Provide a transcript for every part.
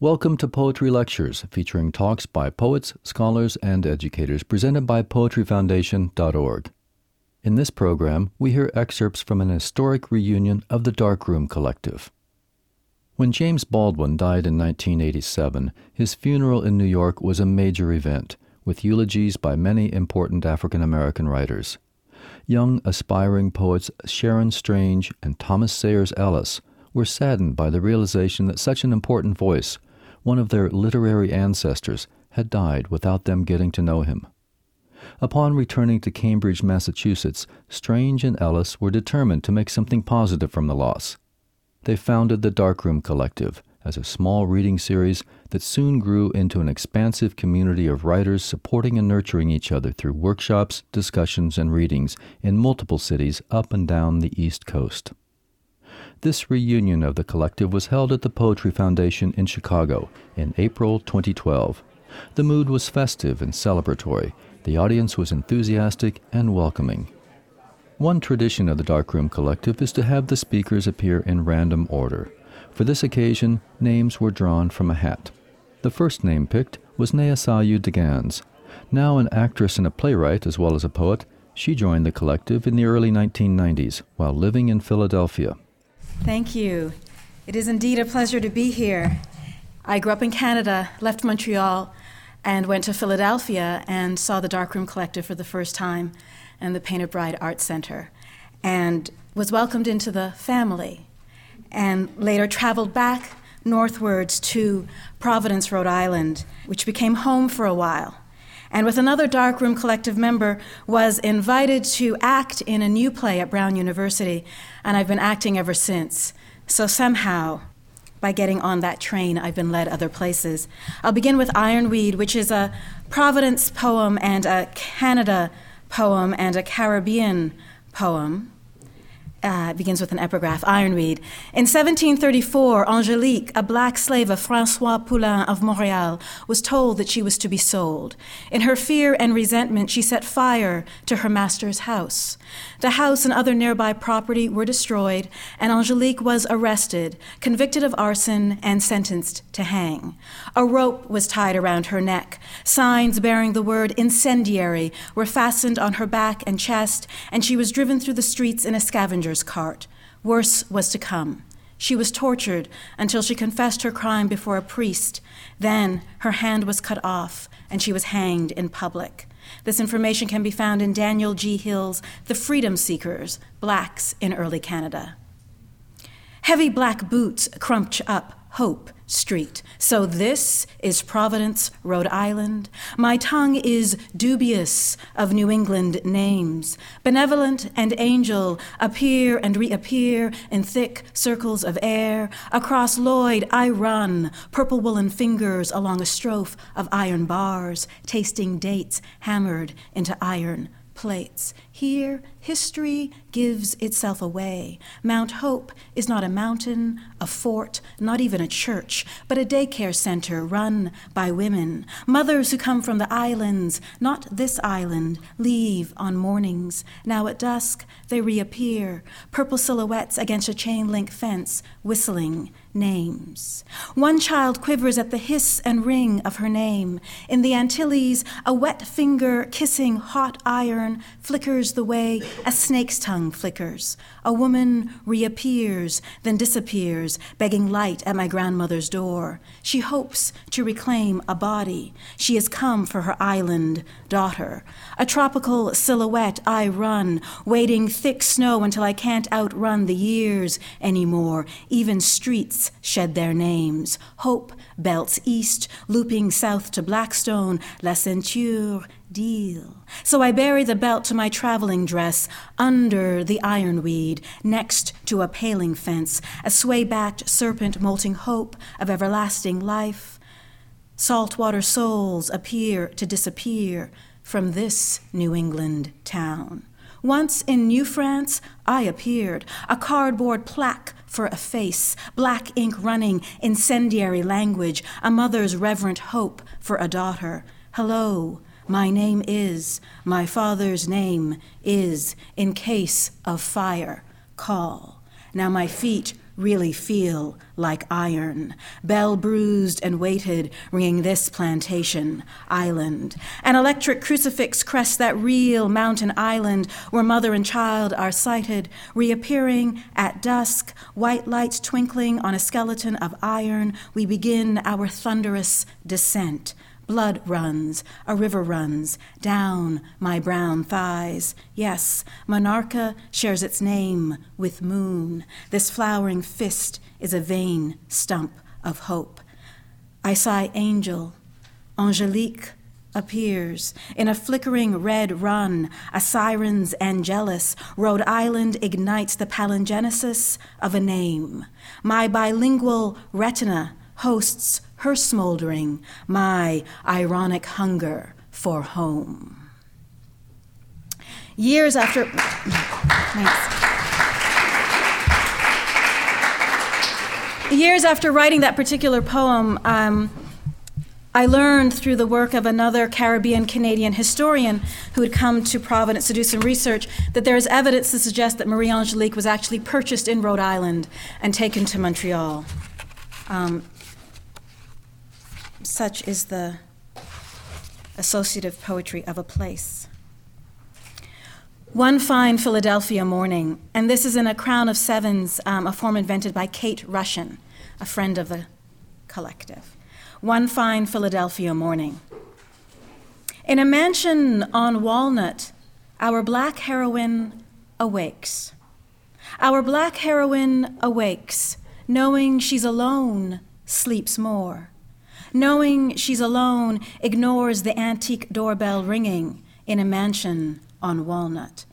Welcome to Poetry Lectures, featuring talks by poets, scholars, and educators presented by poetryfoundation.org. In this program, we hear excerpts from an historic reunion of the Darkroom Collective. When James Baldwin died in 1987, his funeral in New York was a major event, with eulogies by many important African American writers. Young, aspiring poets Sharon Strange and Thomas Sayers Ellis were saddened by the realization that such an important voice one of their literary ancestors, had died without them getting to know him. Upon returning to Cambridge, Massachusetts, Strange and Ellis were determined to make something positive from the loss. They founded the Darkroom Collective as a small reading series that soon grew into an expansive community of writers supporting and nurturing each other through workshops, discussions, and readings in multiple cities up and down the East Coast. This reunion of the collective was held at the Poetry Foundation in Chicago in April 2012. The mood was festive and celebratory. The audience was enthusiastic and welcoming. One tradition of the Darkroom Collective is to have the speakers appear in random order. For this occasion, names were drawn from a hat. The first name picked was Nehassaiu deGannes. Now an actress and a playwright as well as a poet, she joined the collective in the early 1990s while living in Philadelphia. Thank you. It is indeed a pleasure to be here. I grew up in Canada, left Montreal, and went to Philadelphia and saw the Darkroom Collective for the first time and the Painted Bride Art Center, and was welcomed into the family, and later traveled back northwards to Providence, Rhode Island, which became home for a while. And with another Darkroom Collective member, was invited to act in a new play at Brown University and I've been acting ever since. So somehow, by getting on that train, I've been led other places. I'll begin with Ironweed, which is a Providence poem and a Canada poem and a Caribbean poem uh, begins with an epigraph, Ironweed. In 1734, Angelique, a black slave of Francois Poulain of Montreal, was told that she was to be sold. In her fear and resentment, she set fire to her master's house. The house and other nearby property were destroyed, and Angelique was arrested, convicted of arson, and sentenced to hang. A rope was tied around her neck. Signs bearing the word incendiary were fastened on her back and chest, and she was driven through the streets in a scavenger's cart. Worse was to come. She was tortured until she confessed her crime before a priest. Then her hand was cut off, and she was hanged in public. This information can be found in Daniel G. Hill's The Freedom Seekers Blacks in Early Canada. Heavy black boots crunch up hope Street. So this is Providence, Rhode Island. My tongue is dubious of New England names. Benevolent and angel appear and reappear in thick circles of air. Across Lloyd I run, purple woolen fingers along a strophe of iron bars, tasting dates hammered into iron plates. Here, history gives itself away. Mount Hope is not a mountain, a fort, not even a church, but a daycare center run by women. Mothers who come from the islands, not this island, leave on mornings. Now at dusk, they reappear, purple silhouettes against a chain link fence, whistling names. One child quivers at the hiss and ring of her name. In the Antilles, a wet finger kissing hot iron flickers the way a snake's tongue flickers. A woman reappears, then disappears, begging light at my grandmother's door. She hopes to reclaim a body. She has come for her island daughter. A tropical silhouette, I run, wading thick snow until I can't outrun the years anymore. Even streets shed their names. Hope belts east, looping south to Blackstone, La Ceinture, Deal. So I bury the belt to my traveling dress under the ironweed, next to a paling fence, a sway backed serpent molting hope of everlasting life. Saltwater souls appear to disappear from this New England town. Once in New France, I appeared, a cardboard plaque for a face, black ink running, incendiary language, a mother's reverent hope for a daughter. Hello, my name is, my father's name is, in case of fire, call. Now my feet really feel like iron. Bell bruised and weighted, ringing this plantation island. An electric crucifix crests that real mountain island where mother and child are sighted, reappearing at dusk, white lights twinkling on a skeleton of iron. We begin our thunderous descent. Blood runs, a river runs, down my brown thighs. Yes, Menarche shares its name with moon. This flowering fist is a vain stump of hope. I sigh angel. Angelique appears. In a flickering red run, a siren's angelus, Rhode Island ignites the palingenesis of a name. My bilingual retina hosts her smoldering, my ironic hunger for home. Years after. Years after writing that particular poem, um, I learned through the work of another Caribbean Canadian historian who had come to Providence to do some research that there is evidence to suggest that Marie Angelique was actually purchased in Rhode Island and taken to Montreal. Um, such is the associative poetry of a place. One fine Philadelphia morning, and this is in a crown of sevens, um, a form invented by Kate Rushin, a friend of the collective. One fine Philadelphia morning. In a mansion on Walnut, our black heroine awakes. Our black heroine awakes, knowing she's alone, sleeps more knowing she's alone, ignores the antique doorbell ringing in a mansion on Walnut.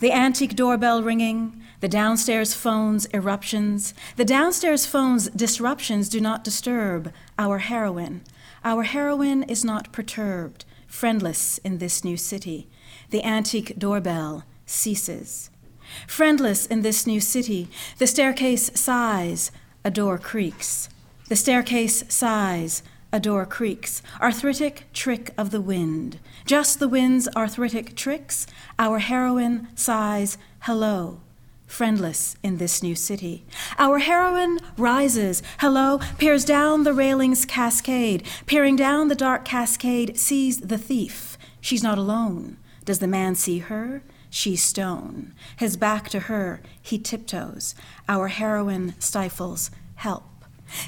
The antique doorbell ringing, the downstairs phone's eruptions, the downstairs phone's disruptions do not disturb our heroine. Our heroine is not perturbed, friendless in this new city. The antique doorbell ceases. Friendless in this new city, the staircase sighs, a door creaks. The staircase sighs, a door creaks. Arthritic trick of the wind. Just the wind's arthritic tricks. Our heroine sighs, hello, friendless in this new city. Our heroine rises, hello, peers down the railing's cascade. Peering down the dark cascade, sees the thief. She's not alone. Does the man see her? She's stone. His back to her, he tiptoes. Our heroine stifles, help.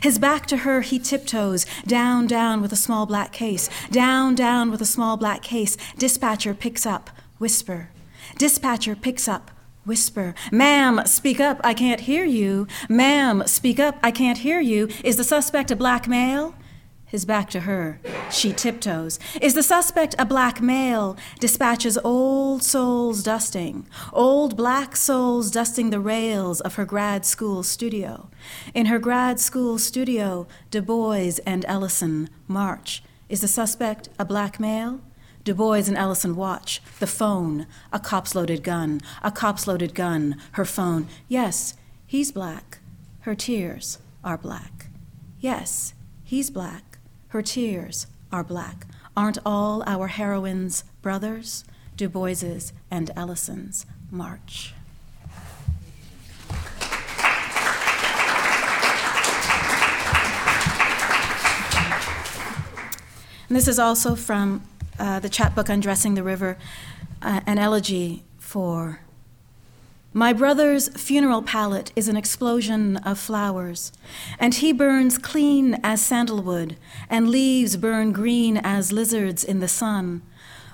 His back to her, he tiptoes, down, down with a small black case, down, down with a small black case. Dispatcher picks up, whisper. Dispatcher picks up, whisper. Ma'am, speak up, I can't hear you. Ma'am, speak up, I can't hear you. Is the suspect a black male? His back to her. She tiptoes. Is the suspect a black male? Dispatches old souls dusting, old black souls dusting the rails of her grad school studio. In her grad school studio, Du Bois and Ellison march. Is the suspect a black male? Du Bois and Ellison watch. The phone, a cop's loaded gun, a cop's loaded gun, her phone. Yes, he's black. Her tears are black. Yes, he's black. Her tears are black. Aren't all our heroines brothers? Du Bois's and Ellison's march. And this is also from uh, the chapbook Undressing the River, uh, an elegy for my brother's funeral pallet is an explosion of flowers, and he burns clean as sandalwood, and leaves burn green as lizards in the sun.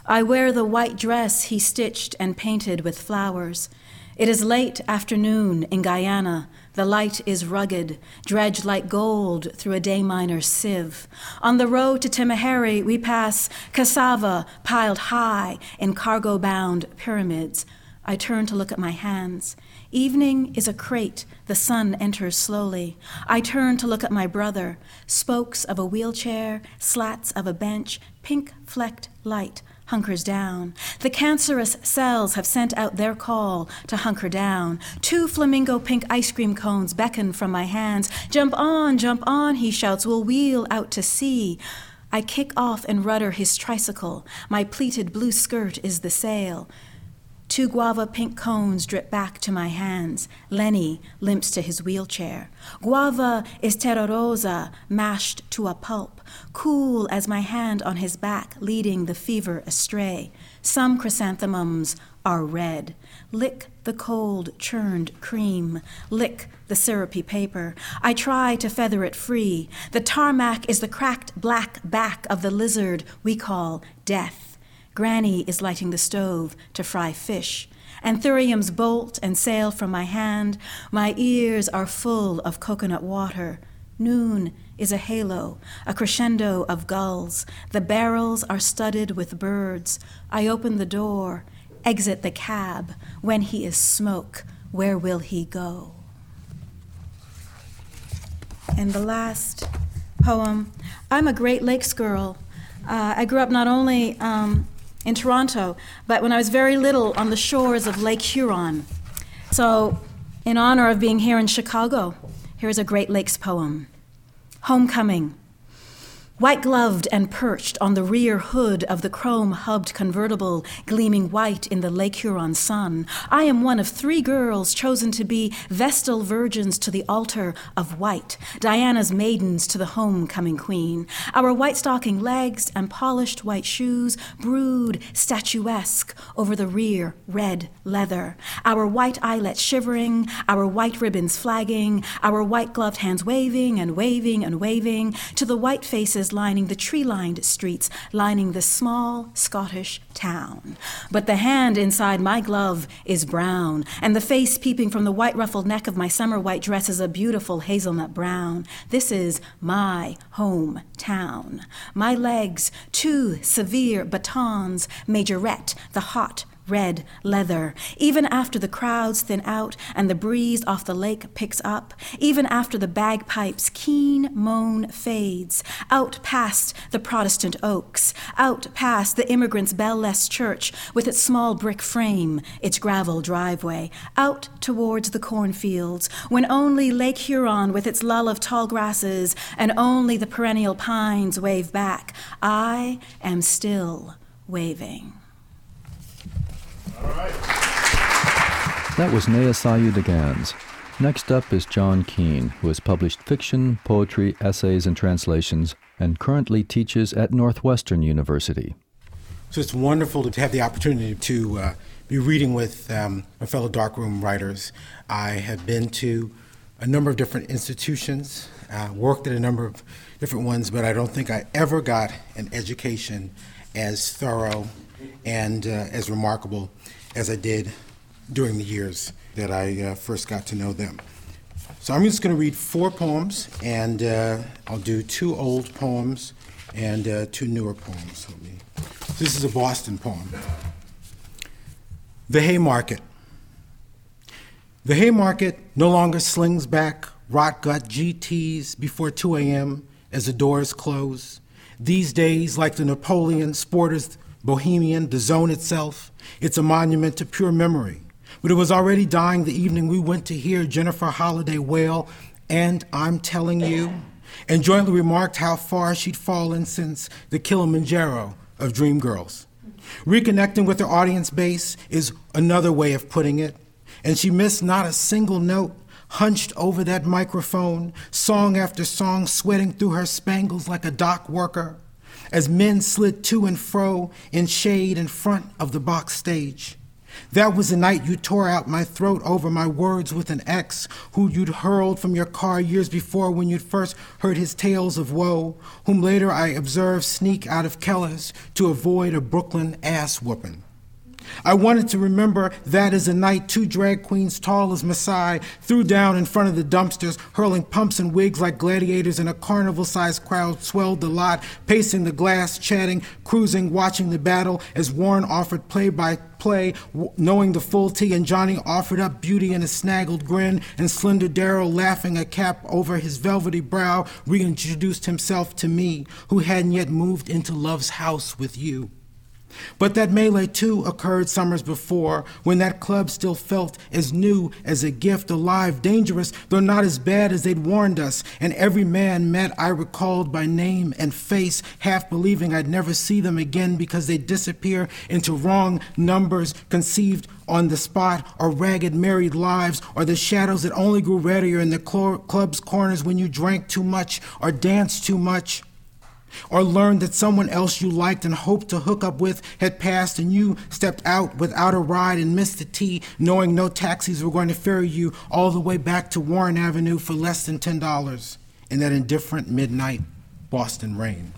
I wear the white dress he stitched and painted with flowers. It is late afternoon in Guyana. The light is rugged, dredged like gold through a day miner's sieve. On the road to Timehri, we pass cassava piled high in cargo bound pyramids. I turn to look at my hands. Evening is a crate. The sun enters slowly. I turn to look at my brother. Spokes of a wheelchair, slats of a bench, pink flecked light hunkers down. The cancerous cells have sent out their call to hunker down. Two flamingo pink ice cream cones beckon from my hands. Jump on, jump on, he shouts. We'll wheel out to sea. I kick off and rudder his tricycle. My pleated blue skirt is the sail. Two guava pink cones drip back to my hands. Lenny limps to his wheelchair. Guava is terrorosa, mashed to a pulp, cool as my hand on his back, leading the fever astray. Some chrysanthemums are red. Lick the cold, churned cream. Lick the syrupy paper. I try to feather it free. The tarmac is the cracked black back of the lizard we call death. Granny is lighting the stove to fry fish. Anthuriums bolt and sail from my hand. My ears are full of coconut water. Noon is a halo, a crescendo of gulls. The barrels are studded with birds. I open the door, exit the cab. When he is smoke, where will he go? And the last poem I'm a Great Lakes girl. Uh, I grew up not only um, in Toronto, but when I was very little on the shores of Lake Huron. So, in honor of being here in Chicago, here's a Great Lakes poem Homecoming. White gloved and perched on the rear hood of the chrome hubbed convertible, gleaming white in the Lake Huron sun, I am one of three girls chosen to be Vestal virgins to the altar of white, Diana's maidens to the homecoming queen. Our white stocking legs and polished white shoes brood statuesque over the rear red leather, our white eyelets shivering, our white ribbons flagging, our white gloved hands waving and waving and waving to the white faces lining the tree lined streets lining the small Scottish town. But the hand inside my glove is brown, and the face peeping from the white ruffled neck of my summer white dress is a beautiful hazelnut brown. This is my home town. My legs, two severe batons, majorette, the hot red leather, even after the crowds thin out and the breeze off the lake picks up, even after the bagpipe's keen moan fades, out past the Protestant oaks, out past the immigrants' bell-less church with its small brick frame, its gravel driveway, out towards the cornfields, when only Lake Huron with its lull of tall grasses and only the perennial pines wave back, I am still waving. That was Nehassaiu deGannes. Next up is John Keene, who has published fiction, poetry, essays, and translations, and currently teaches at Northwestern University. So it's wonderful to have the opportunity to uh, be reading with um, my fellow darkroom writers. I have been to a number of different institutions, uh, worked at a number of different ones, but I don't think I ever got an education as thorough and uh, as remarkable as I did during the years that I uh, first got to know them. So I'm just going to read four poems, and uh, I'll do two old poems and uh, two newer poems. This is a Boston poem. The Haymarket. The Haymarket no longer slings back rot gut GTs before 2 a.m. as the doors close. These days, like the Napoleon sporters Bohemian, the zone itself, it's a monument to pure memory. But it was already dying the evening we went to hear Jennifer Holliday wail, and I'm telling you, and jointly remarked how far she'd fallen since the Kilimanjaro of Dreamgirls. Reconnecting with her audience base is another way of putting it, and she missed not a single note, hunched over that microphone, song after song sweating through her spangles like a dock worker as men slid to and fro in shade in front of the box stage. That was the night you tore out my throat over my words with an ex who you'd hurled from your car years before when you'd first heard his tales of woe, whom later I observed sneak out of Keller's to avoid a Brooklyn ass whooping. I wanted to remember that as a night two drag queens tall as Masai threw down in front of the dumpsters, hurling pumps and wigs like gladiators, and a carnival sized crowd swelled the lot, pacing the glass, chatting, cruising, watching the battle as Warren offered play by play, knowing the full tea, and Johnny offered up beauty in a snaggled grin, and slender Darrow, laughing a cap over his velvety brow, reintroduced himself to me, who hadn't yet moved into love's house with you. But that melee too occurred summers before, when that club still felt as new as a gift, alive, dangerous, though not as bad as they'd warned us. And every man met I recalled by name and face, half believing I'd never see them again because they'd disappear into wrong numbers conceived on the spot, or ragged married lives, or the shadows that only grew redder in the club's corners when you drank too much or danced too much or learned that someone else you liked and hoped to hook up with had passed and you stepped out without a ride and missed the T, knowing no taxis were going to ferry you all the way back to Warren Avenue for less than $10 in that indifferent midnight Boston rain.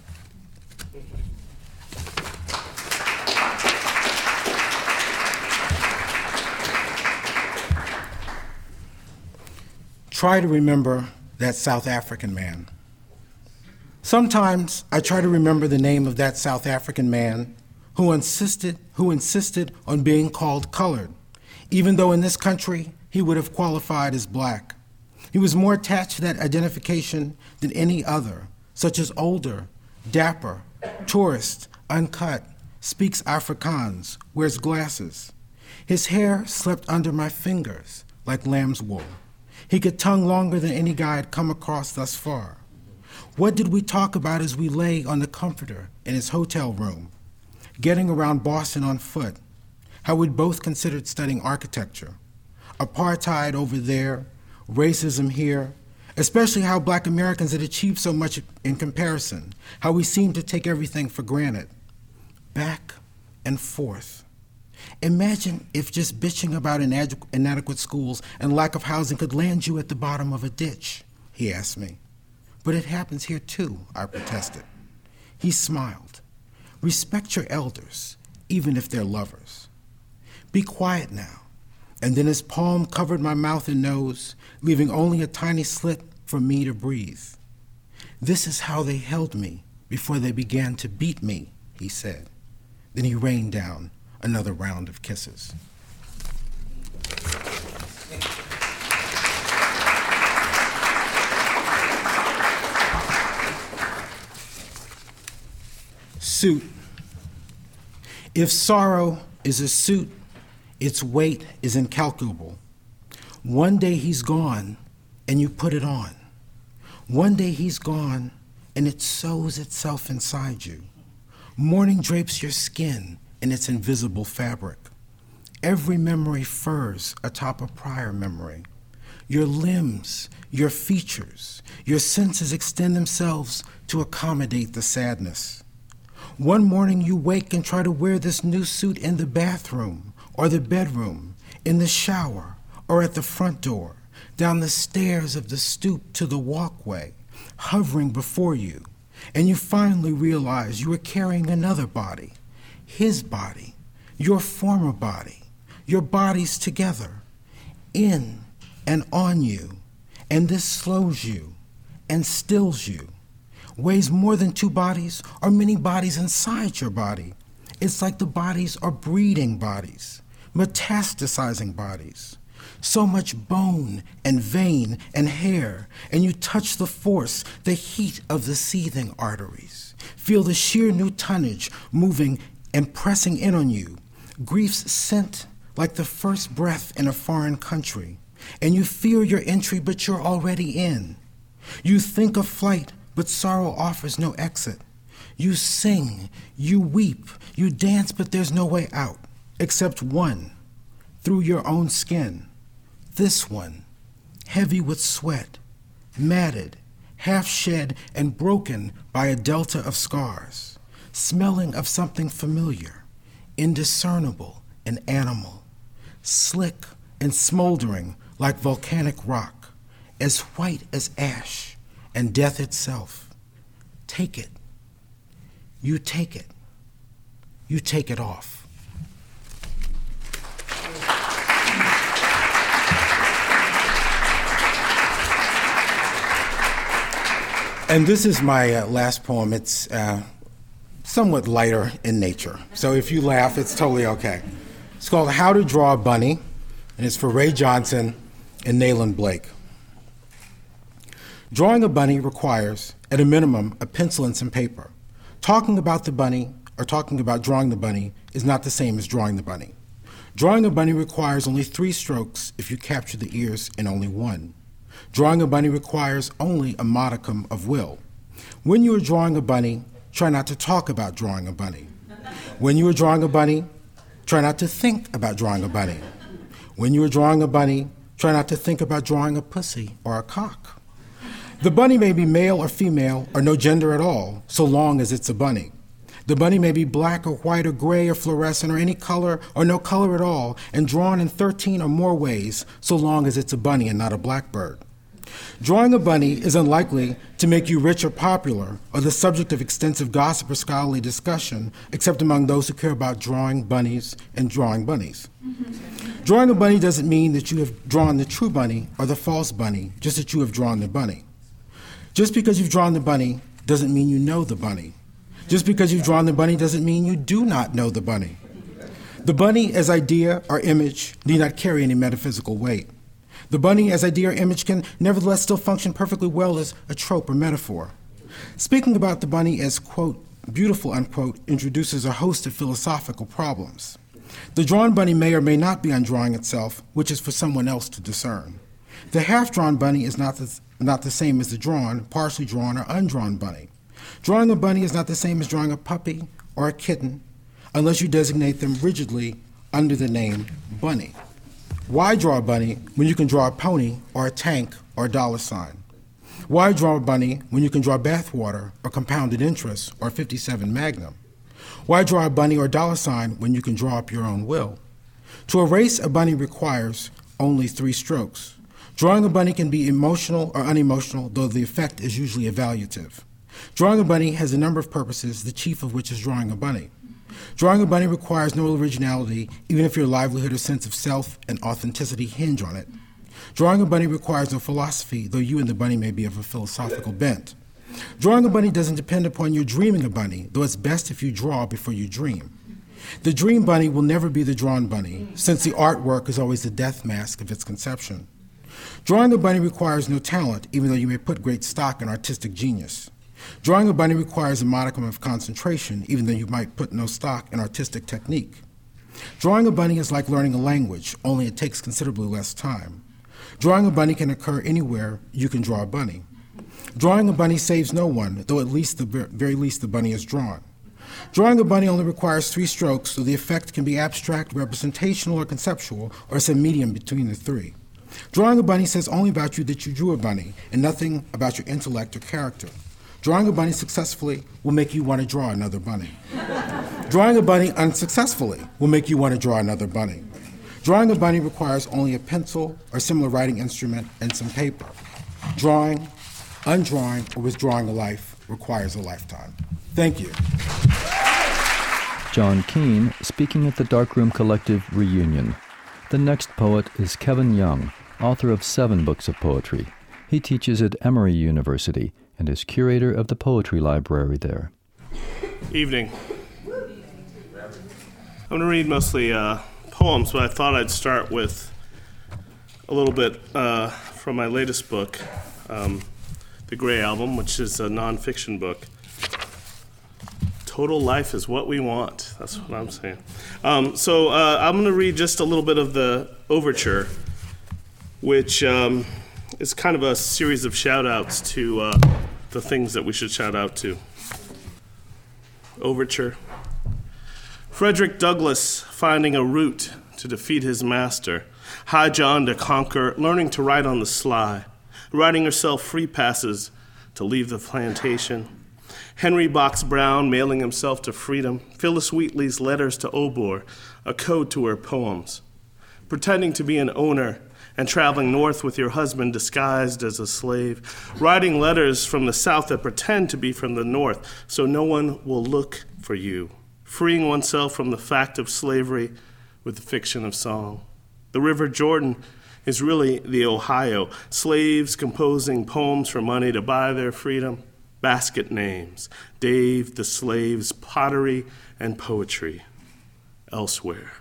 Try to remember that South African man Sometimes I try to remember the name of that South African man who insisted, who insisted on being called colored, even though in this country he would have qualified as black. He was more attached to that identification than any other, such as older, dapper, tourist, uncut, speaks Afrikaans, wears glasses. His hair slept under my fingers like lamb's wool. He could tongue longer than any guy I'd come across thus far. What did we talk about as we lay on the comforter in his hotel room, getting around Boston on foot? How we'd both considered studying architecture. Apartheid over there, racism here, especially how black Americans had achieved so much in comparison, how we seemed to take everything for granted. Back and forth. Imagine if just bitching about inadequate schools and lack of housing could land you at the bottom of a ditch, he asked me. But it happens here too, I protested. He smiled. Respect your elders, even if they're lovers. Be quiet now. And then his palm covered my mouth and nose, leaving only a tiny slit for me to breathe. This is how they held me before they began to beat me, he said. Then he rained down another round of kisses. Suit. If sorrow is a suit, its weight is incalculable. One day he's gone and you put it on. One day he's gone and it sews itself inside you. Morning drapes your skin in its invisible fabric. Every memory furs atop a prior memory. Your limbs, your features, your senses extend themselves to accommodate the sadness. One morning you wake and try to wear this new suit in the bathroom or the bedroom, in the shower or at the front door, down the stairs of the stoop to the walkway, hovering before you, and you finally realize you are carrying another body, his body, your former body, your bodies together, in and on you, and this slows you and stills you weighs more than two bodies or many bodies inside your body. It's like the bodies are breeding bodies, metastasizing bodies. So much bone and vein and hair, and you touch the force, the heat of the seething arteries. Feel the sheer new tonnage moving and pressing in on you. Grief's scent like the first breath in a foreign country. And you fear your entry, but you're already in. You think of flight, but sorrow offers no exit. You sing, you weep, you dance, but there's no way out except one through your own skin. This one, heavy with sweat, matted, half shed, and broken by a delta of scars, smelling of something familiar, indiscernible and animal, slick and smoldering like volcanic rock, as white as ash and death itself. Take it. You take it. You take it off. And this is my uh, last poem. It's uh, somewhat lighter in nature. So if you laugh, it's totally okay. It's called How to Draw a Bunny, and it's for Ray Johnson and Nayland Blake. Drawing a bunny requires, at a minimum, a pencil and some paper. Talking about the bunny, or talking about drawing the bunny is not the same as drawing the bunny. Drawing a bunny requires only three strokes if you capture the ears in only one. Drawing a bunny requires only a modicum of will. When you are drawing a bunny, try not to talk about drawing a bunny. When you are drawing a bunny, try not to think about drawing a bunny. When you are drawing a bunny, try not to think about drawing a pussy or a cock. The bunny may be male or female or no gender at all, so long as it's a bunny. The bunny may be black or white or gray or fluorescent or any color or no color at all, and drawn in 13 or more ways, so long as it's a bunny and not a blackbird. Drawing a bunny is unlikely to make you rich or popular or the subject of extensive gossip or scholarly discussion, except among those who care about drawing bunnies and drawing bunnies. drawing a bunny doesn't mean that you have drawn the true bunny or the false bunny, just that you have drawn the bunny. Just because you've drawn the bunny doesn't mean you know the bunny. Just because you've drawn the bunny doesn't mean you do not know the bunny. The bunny as idea or image need not carry any metaphysical weight. The bunny as idea or image can nevertheless still function perfectly well as a trope or metaphor. Speaking about the bunny as, quote, beautiful, unquote, introduces a host of philosophical problems. The drawn bunny may or may not be undrawing itself, which is for someone else to discern. The half drawn bunny is not the, not the same as the drawn, partially drawn, or undrawn bunny. Drawing a bunny is not the same as drawing a puppy or a kitten unless you designate them rigidly under the name bunny. Why draw a bunny when you can draw a pony or a tank or a dollar sign? Why draw a bunny when you can draw bathwater or compounded interest or 57 Magnum? Why draw a bunny or dollar sign when you can draw up your own will? To erase a bunny requires only three strokes. Drawing a bunny can be emotional or unemotional, though the effect is usually evaluative. Drawing a bunny has a number of purposes, the chief of which is drawing a bunny. Drawing a bunny requires no originality, even if your livelihood or sense of self and authenticity hinge on it. Drawing a bunny requires no philosophy, though you and the bunny may be of a philosophical bent. Drawing a bunny doesn't depend upon your dreaming a bunny, though it's best if you draw before you dream. The dream bunny will never be the drawn bunny, since the artwork is always the death mask of its conception. Drawing a bunny requires no talent, even though you may put great stock in artistic genius. Drawing a bunny requires a modicum of concentration, even though you might put no stock in artistic technique. Drawing a bunny is like learning a language, only it takes considerably less time. Drawing a bunny can occur anywhere you can draw a bunny. Drawing a bunny saves no one, though at least the very least the bunny is drawn. Drawing a bunny only requires three strokes, so the effect can be abstract, representational, or conceptual, or some medium between the three. Drawing a bunny says only about you that you drew a bunny, and nothing about your intellect or character. Drawing a bunny successfully will make you want to draw another bunny. Drawing a bunny unsuccessfully will make you want to draw another bunny. Drawing a bunny requires only a pencil or similar writing instrument and some paper. Drawing, undrawing, or withdrawing a life requires a lifetime. Thank you. John Keene speaking at the Darkroom Collective reunion. The next poet is Kevin Young, author of seven books of poetry. He teaches at Emory University and is curator of the poetry library there. Evening. I'm going to read mostly uh, poems, but I thought I'd start with a little bit uh, from my latest book, um, The Gray Album, which is a nonfiction book. Total life is what we want. That's what I'm saying. Um, so uh, I'm going to read just a little bit of the overture, which um, is kind of a series of shout outs to uh, the things that we should shout out to. Overture. Frederick Douglass finding a route to defeat his master. High John to conquer, learning to ride on the sly, writing herself free passes to leave the plantation. Henry Box Brown mailing himself to freedom. Phyllis Wheatley's letters to Obour, a code to her poems. Pretending to be an owner and traveling north with your husband disguised as a slave, writing letters from the south that pretend to be from the north so no one will look for you, freeing oneself from the fact of slavery with the fiction of song. The River Jordan is really the Ohio, slaves composing poems for money to buy their freedom, basket names, Dave the slave's pottery and poetry elsewhere.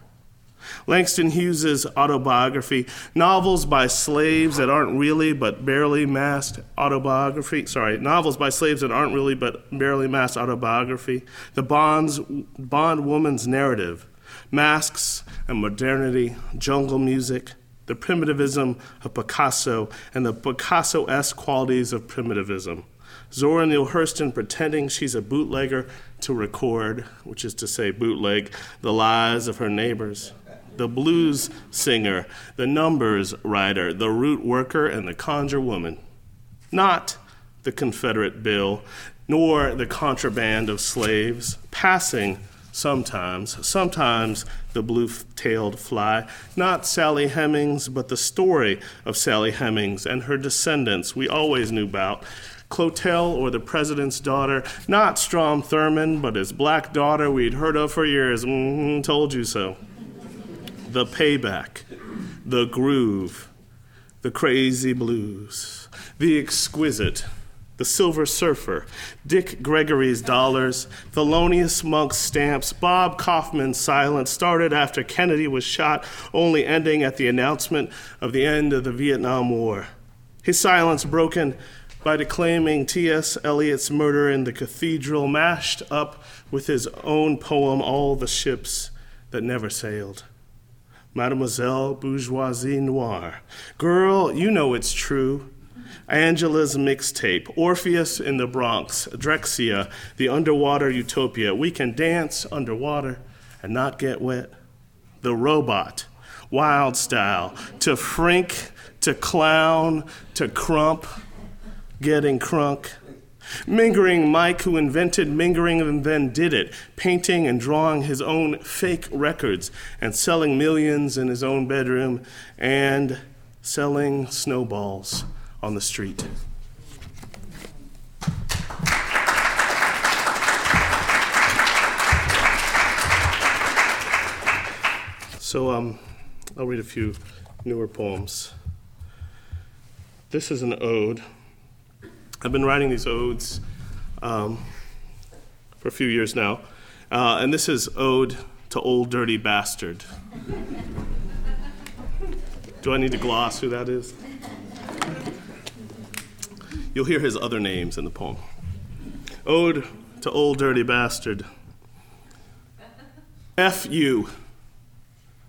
Langston Hughes's autobiography, novels by slaves that aren't really but barely masked autobiography, sorry, novels by slaves that aren't really but barely masked autobiography, the Bond's, Bond woman's narrative, masks and modernity, jungle music, the primitivism of Picasso, and the Picasso esque qualities of primitivism. Zora Neale Hurston pretending she's a bootlegger to record, which is to say, bootleg, the lies of her neighbors. The blues singer, the numbers writer, the root worker, and the conjure woman. Not the Confederate bill, nor the contraband of slaves, passing sometimes, sometimes the blue tailed fly, not Sally Hemings, but the story of Sally Hemings and her descendants we always knew about. Clotel or the president's daughter, not Strom Thurmond, but his black daughter we'd heard of for years. Mm-hmm, told you so. The payback, the groove, the crazy blues, the exquisite the Silver Surfer, Dick Gregory's Dollars, Thelonious Monk's Stamps, Bob Kaufman's Silence started after Kennedy was shot, only ending at the announcement of the end of the Vietnam War. His silence broken by declaiming T.S. Eliot's Murder in the Cathedral, mashed up with his own poem, All the Ships That Never Sailed. Mademoiselle Bourgeoisie Noire. Girl, you know it's true. Angela's mixtape, Orpheus in the Bronx, Drexciya, the underwater utopia. We can dance underwater and not get wet. The robot, wild style, to frink, to clown, to krump, getting crunk. Mingering Mike, who invented mingering and then did it, painting and drawing his own fake records and selling millions in his own bedroom and selling snowballs on the street. So um, I'll read a few newer poems. This is an ode. I've been writing these odes um, for a few years now, uh, and this is Ode to Old Dirty Bastard. Do I need to gloss who that is? You'll hear his other names in the poem. Ode to Old Dirty Bastard. F you,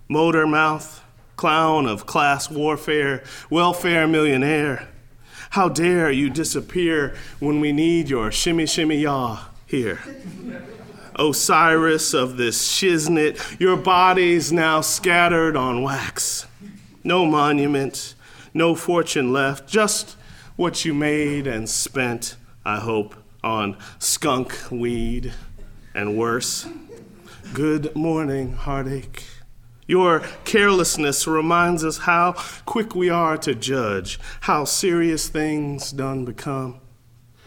motor mouth, clown of class warfare, welfare millionaire. How dare you disappear when we need your shimmy shimmy yaw here? Osiris of this shiznit, your body's now scattered on wax. No monument, no fortune left, just what you made and spent, I hope, on skunk weed and worse. Good morning, heartache. Your carelessness reminds us how quick we are to judge, how serious things done become.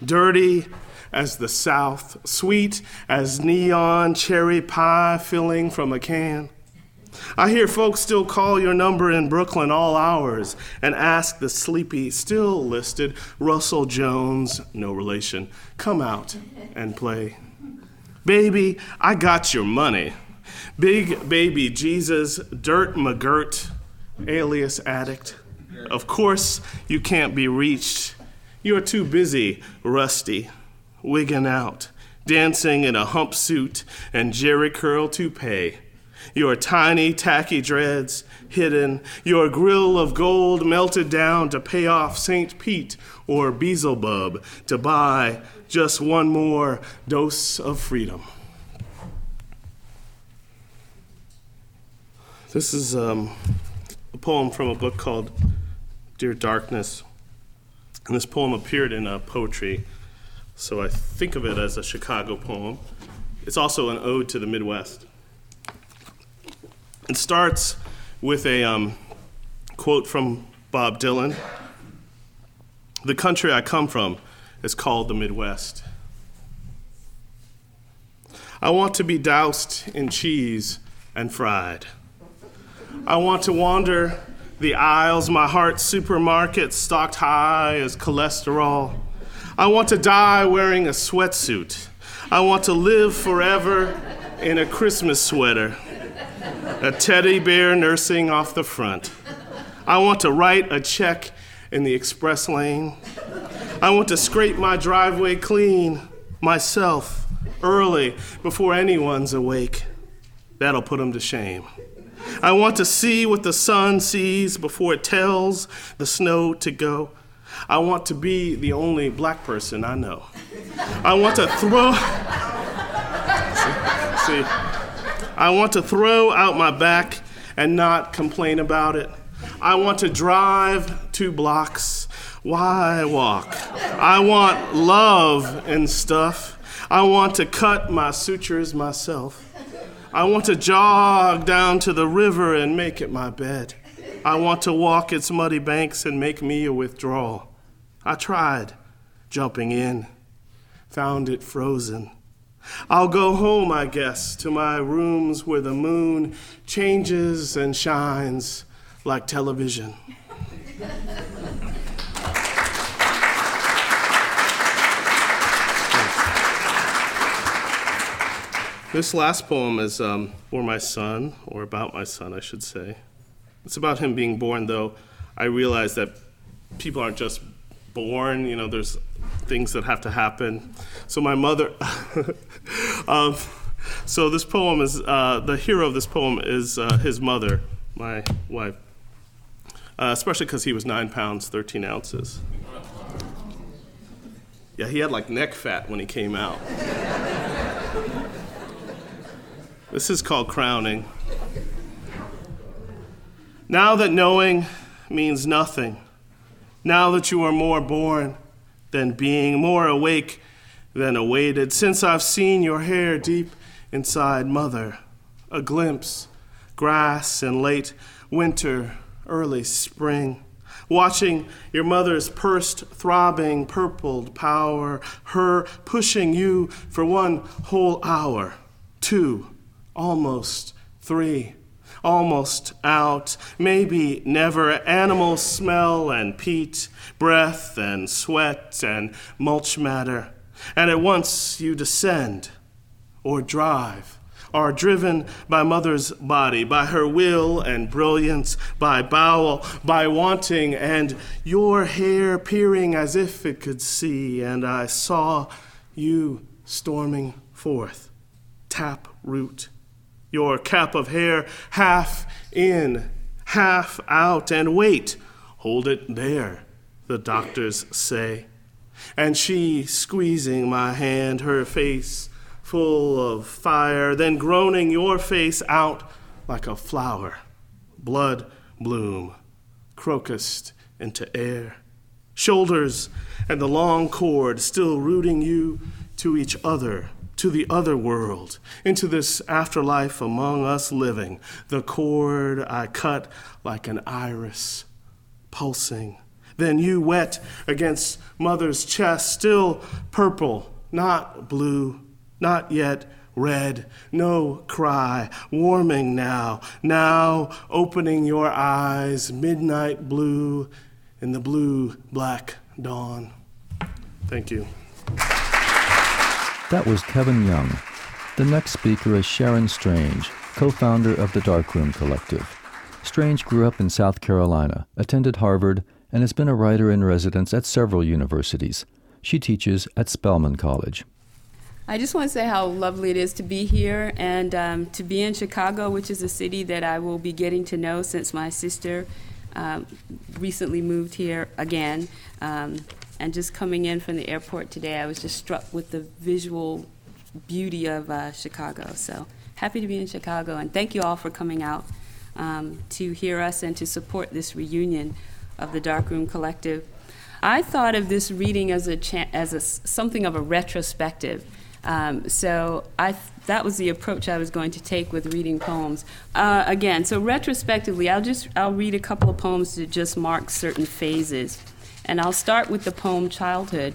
Dirty as the South, sweet as neon cherry pie filling from a can. I hear folks still call your number in Brooklyn all hours and ask the sleepy, still listed Russell Jones, no relation, come out and play. Baby, I got your money. Big baby Jesus, Dirt McGirt, alias addict. Of course, you can't be reached. You're too busy, rusty, wigging out, dancing in a hump suit and Jheri curl toupee your tiny, tacky dreads hidden, your grill of gold melted down to pay off St. Pete or Beelzebub to buy just one more dose of freedom. This is um, a poem from a book called Dear Darkness. And this poem appeared in a poetry, so I think of it as a Chicago poem. It's also an ode to the Midwest. It starts with a um, quote from Bob Dylan The country I come from is called the Midwest. I want to be doused in cheese and fried. I want to wander the aisles, my heart's supermarket stocked high as cholesterol. I want to die wearing a sweatsuit. I want to live forever in a Christmas sweater. a teddy bear nursing off the front. I want to write a check in the express lane. I want to scrape my driveway clean myself early before anyone's awake. That'll put them to shame. I want to see what the sun sees before it tells the snow to go. I want to be the only black person I know. I want to throw. see, see, I want to throw out my back and not complain about it. I want to drive two blocks. Why walk? I want love and stuff. I want to cut my sutures myself. I want to jog down to the river and make it my bed. I want to walk its muddy banks and make me a withdrawal. I tried jumping in, found it frozen. I'll go home, I guess, to my rooms where the moon changes and shines like television. This last poem is um, for my son, or about my son, I should say. It's about him being born, though I realize that people aren't just born, you know, there's things that have to happen. So, my mother, um, so this poem is, uh, the hero of this poem is uh, his mother, my wife, uh, especially because he was nine pounds, 13 ounces. Yeah, he had like neck fat when he came out. This is called crowning. Now that knowing means nothing, now that you are more born than being, more awake than awaited, since I've seen your hair deep inside mother, a glimpse, grass in late winter, early spring watching your mother's pursed, throbbing, purpled power, her pushing you for one whole hour, two, almost three, almost out, maybe never. Animal smell and peat, breath and sweat and mulch matter. And at once you descend or drive are driven by mother's body, by her will and brilliance, by bowel, by wanting, and your hair peering as if it could see. And I saw you storming forth, tap root your cap of hair half in, half out, and wait, hold it there, the doctors say. And she squeezing my hand, her face full of fire, then groaning your face out like a flower, blood bloom, crocused into air. Shoulders and the long cord still rooting you to each other to the other world, into this afterlife among us living. The cord I cut like an iris, pulsing. Then you wet against mother's chest, still purple, not blue, not yet red, no cry, warming now, now opening your eyes, midnight blue in the blue black dawn. Thank you. That was Kevin Young. The next speaker is Sharon Strange, co founder of the Darkroom Collective. Strange grew up in South Carolina, attended Harvard, and has been a writer in residence at several universities. She teaches at Spelman College. I just want to say how lovely it is to be here and um, to be in Chicago, which is a city that I will be getting to know since my sister um, recently moved here again. Um, and just coming in from the airport today, I was just struck with the visual beauty of uh, Chicago. So happy to be in Chicago, and thank you all for coming out um, to hear us and to support this reunion of the Darkroom Collective. I thought of this reading as a cha- as a, something of a retrospective. Um, so I that was the approach I was going to take with reading poems. Uh, again, so retrospectively, I'll just I'll read a couple of poems to just mark certain phases. And I'll start with the poem Childhood,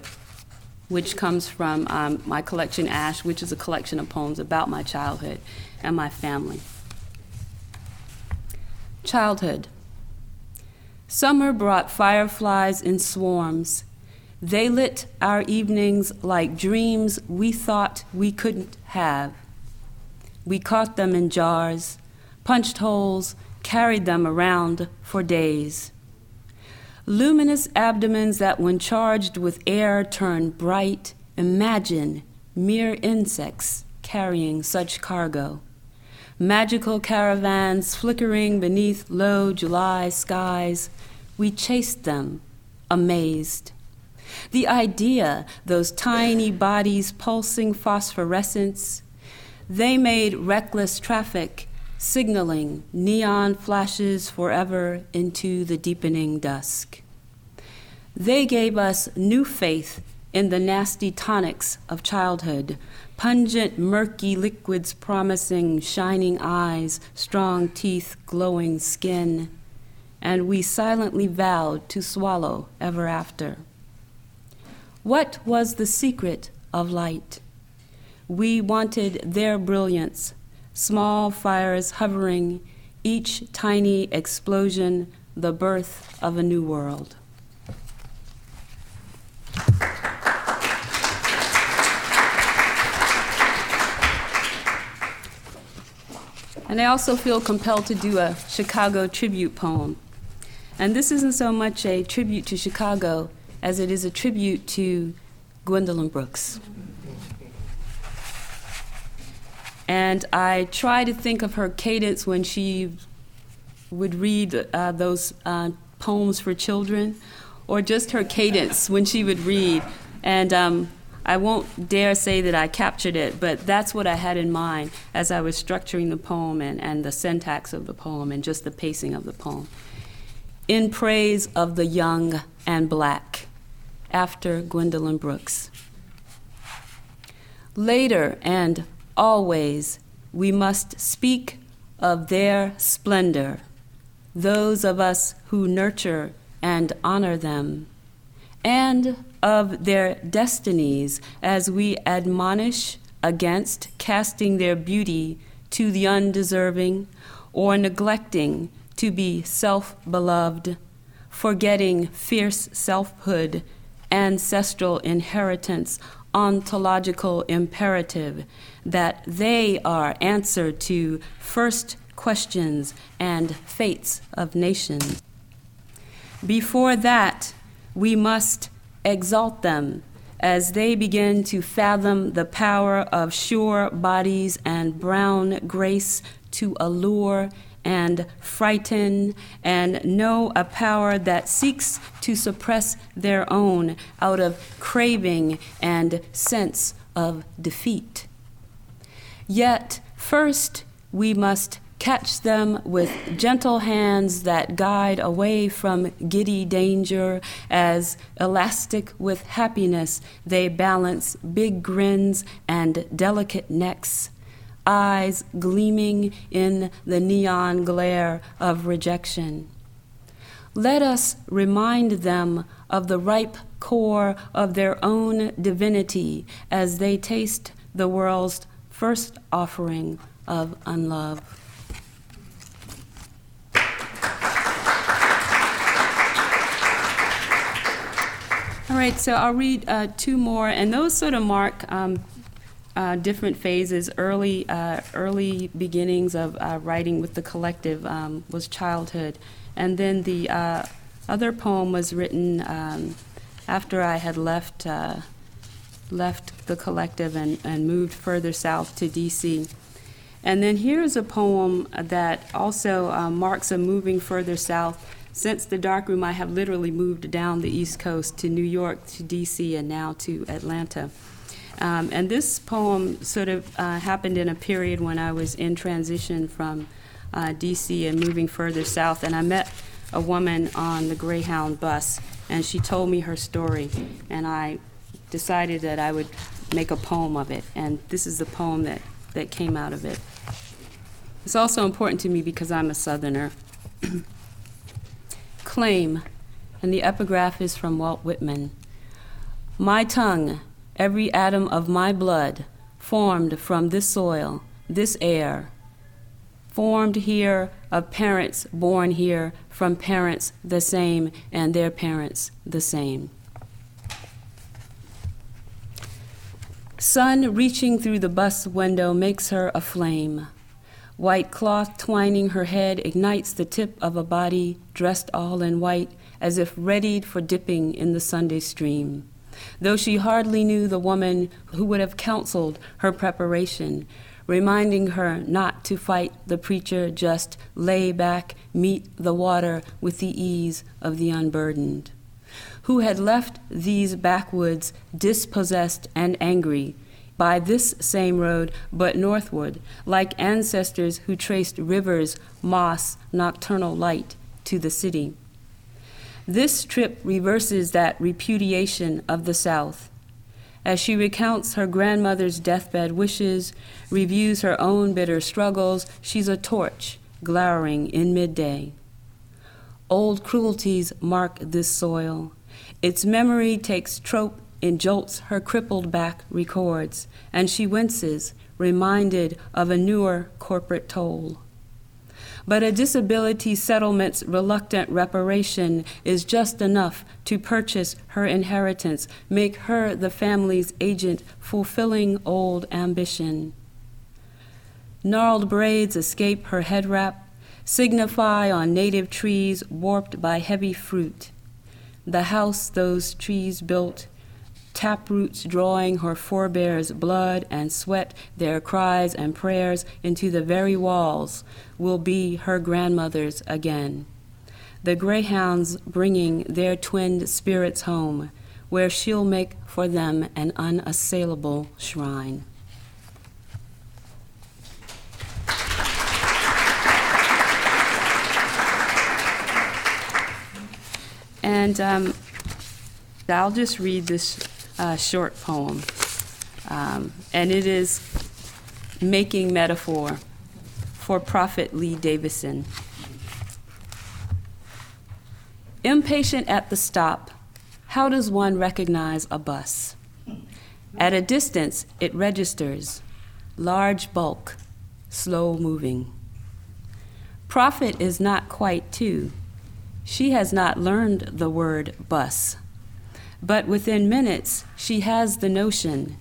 which comes from um, my collection Ash, which is a collection of poems about my childhood and my family. Childhood. Summer brought fireflies in swarms. They lit our evenings like dreams we thought we couldn't have. We caught them in jars, punched holes, carried them around for days. Luminous abdomens that, when charged with air, turn bright. Imagine mere insects carrying such cargo. Magical caravans flickering beneath low July skies, we chased them, amazed. The idea, those tiny bodies pulsing phosphorescence, they made reckless traffic, signaling neon flashes forever into the deepening dusk. They gave us new faith in the nasty tonics of childhood, pungent, murky liquids promising shining eyes, strong teeth, glowing skin, and we silently vowed to swallow ever after. What was the secret of light? We wanted their brilliance, small fires hovering, each tiny explosion, the birth of a new world. And I also feel compelled to do a Chicago tribute poem. And this isn't so much a tribute to Chicago as it is a tribute to Gwendolyn Brooks. And I try to think of her cadence when she would read uh, those uh, poems for children, or just her cadence when she would read. And um, I won't dare say that I captured it, but that's what I had in mind as I was structuring the poem and, and the syntax of the poem and just the pacing of the poem. In praise of the young and black, after Gwendolyn Brooks. Later and always, we must speak of their splendor, those of us who nurture and honor them, and of their destinies as we admonish against casting their beauty to the undeserving or neglecting to be self beloved, forgetting fierce selfhood, ancestral inheritance, ontological imperative, that they are answer to first questions and fates of nations. Before that, we must exalt them as they begin to fathom the power of sure bodies and brown grace to allure and frighten and know a power that seeks to suppress their own out of craving and sense of defeat. Yet, first, we must Catch them with gentle hands that guide away from giddy danger. As elastic with happiness, they balance big grins and delicate necks, eyes gleaming in the neon glare of rejection. Let us remind them of the ripe core of their own divinity as they taste the world's first offering of unlove. All right, so I'll read uh, two more, and those sort of mark um, uh, different phases. Early, uh, early beginnings of uh, writing with the collective um, was childhood, and then the uh, other poem was written um, after I had left uh, left the collective and, and moved further south to D.C. And then here's a poem that also marks a moving further south since the darkroom, I have literally moved down the East Coast to New York, to DC, and now to Atlanta. Um, and this poem sort of uh, happened in a period when I was in transition from uh, DC and moving further south. And I met a woman on the Greyhound bus, and she told me her story. And I decided that I would make a poem of it. And this is the poem that, that came out of it. It's also important to me because I'm a Southerner. claim, and the epigraph is from Walt Whitman. My tongue, every atom of my blood, formed from this soil, this air, formed here of parents born here from parents the same and their parents the same. Sun reaching through the bus window makes her a flame. White cloth twining her head ignites the tip of a body dressed all in white, as if readied for dipping in the Sunday stream. Though she hardly knew the woman who would have counseled her preparation, reminding her not to fight the preacher, just lay back, meet the water with the ease of the unburdened. Who had left these backwoods dispossessed and angry, by this same road, but northward, like ancestors who traced rivers, moss, nocturnal light to the city. This trip reverses that repudiation of the South. As she recounts her grandmother's deathbed wishes, reviews her own bitter struggles, she's a torch glowering in midday. Old cruelties mark this soil. Its memory takes trope in jolts her crippled back records, and she winces, reminded of a newer corporate toll. But a disability settlement's reluctant reparation is just enough to purchase her inheritance, make her the family's agent, fulfilling old ambition. Gnarled braids escape her head wrap, signify on native trees warped by heavy fruit. The house those trees built taproots drawing her forebears' blood and sweat, their cries and prayers into the very walls, will be her grandmother's again. The greyhounds bringing their twinned spirits home, where she'll make for them an unassailable shrine. And um, I'll just read this uh, short poem, um, and it is Making Metaphor for Prophet Lee Davison. Impatient at the stop, how does one recognize a bus? At a distance, it registers large bulk, slow moving. Prophet is not quite two. She has not learned the word bus. But within minutes, she has the notion.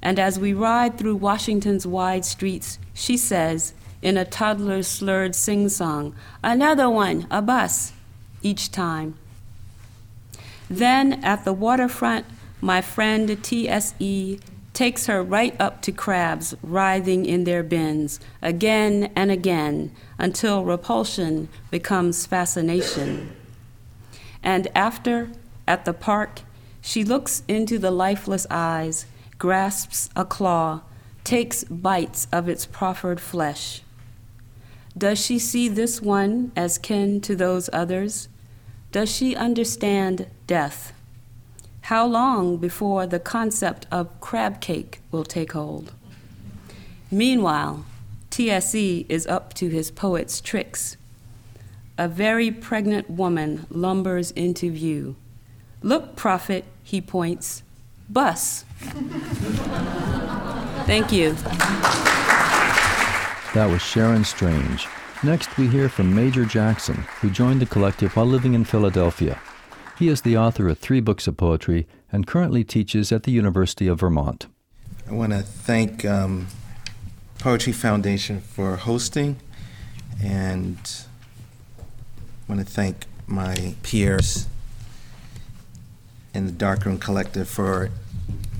And as we ride through Washington's wide streets, she says, in a toddler's slurred sing song, Another one, a bus, each time. Then at the waterfront, my friend TSE takes her right up to crabs writhing in their bins, again and again, until repulsion becomes fascination. And after, at the park, she looks into the lifeless eyes, grasps a claw, takes bites of its proffered flesh. Does she see this one as kin to those others? Does she understand death? How long before the concept of crab cake will take hold? Meanwhile, TSE is up to his poet's tricks. A very pregnant woman lumbers into view. Look, prophet, he points. Bus. Thank you. That was Sharon Strange. Next, we hear from Major Jackson, who joined the collective while living in Philadelphia. He is the author of three books of poetry and currently teaches at the University of Vermont. I want to thank um, Poetry Foundation for hosting, and I want to thank my peers in the Darkroom Collective for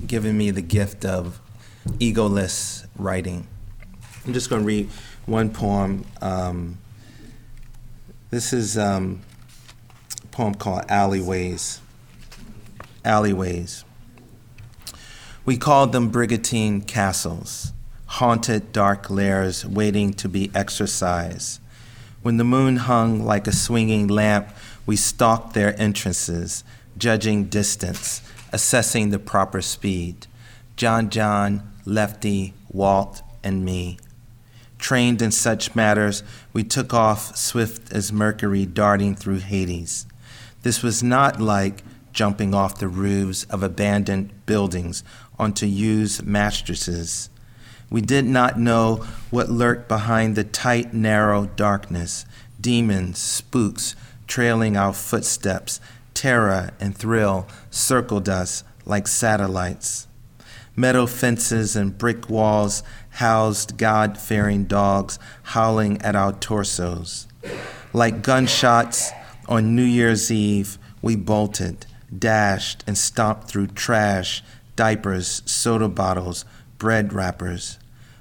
giving me the gift of egoless writing. I'm just going to read one poem. Um, this is um, a poem called Alleyways. Alleyways. We called them brigantine castles, haunted dark lairs waiting to be exorcised. When the moon hung like a swinging lamp, we stalked their entrances, judging distance, assessing the proper speed. John John, Lefty, Walt, and me. Trained in such matters, we took off swift as Mercury darting through Hades. This was not like jumping off the roofs of abandoned buildings onto used mattresses. We did not know what lurked behind the tight, narrow darkness demons, spooks, trailing our footsteps terror and thrill circled us like satellites. Metal fences and brick walls housed God fearing dogs howling at our torsos. Like gunshots on New Year's Eve, we bolted, dashed, and stomped through trash, diapers, soda bottles, bread wrappers.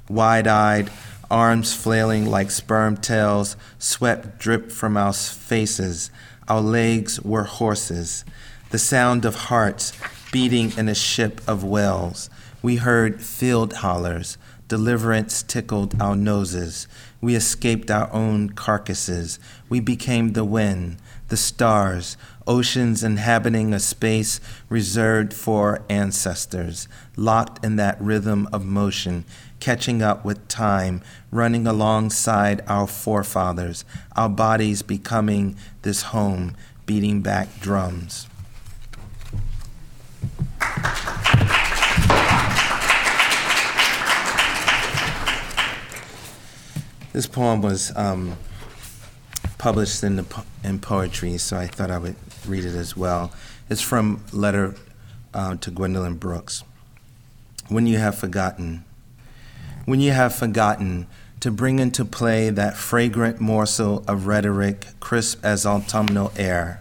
Wide eyed, arms flailing like sperm tails, sweat dripped from our faces. Our legs were horses. The sound of hearts beating in a ship of wells. We heard field hollers. Deliverance tickled our noses. We escaped our own carcasses. We became the wind, the stars, oceans inhabiting a space reserved for ancestors, locked in that rhythm of motion, catching up with time, running alongside our forefathers, our bodies becoming this home, beating back drums. This poem was um, published in, the in poetry, so I thought I would read it as well. It's from Letter uh, to Gwendolyn Brooks. When you have forgotten, when you have forgotten to bring into play that fragrant morsel of rhetoric, crisp as autumnal air.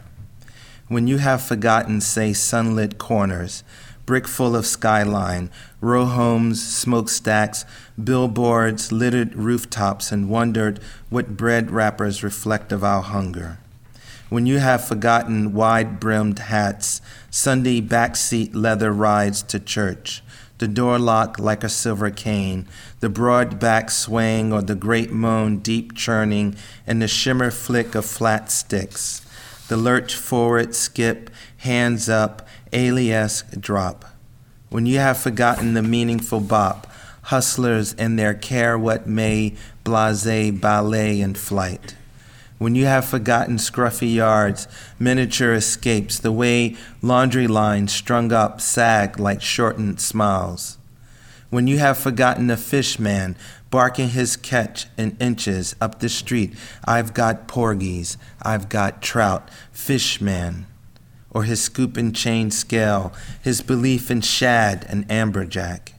When you have forgotten, say, sunlit corners, brick full of skyline, row homes, smokestacks, billboards, littered rooftops, and wondered what bread wrappers reflect of our hunger. When you have forgotten wide brimmed hats, Sunday backseat leather rides to church, the door lock like a silver cane, the broad back swaying or the great moan deep churning, and the shimmer flick of flat sticks, the lurch forward, skip, hands up, alias drop. When you have forgotten the meaningful bop, hustlers and their care what may, blase ballet and flight. When you have forgotten scruffy yards, miniature escapes, the way laundry lines strung up sag like shortened smiles. When you have forgotten the fish man barking his catch in inches up the street, I've got porgies, I've got trout, fish man or his scoop and chain scale, his belief in shad and amberjack.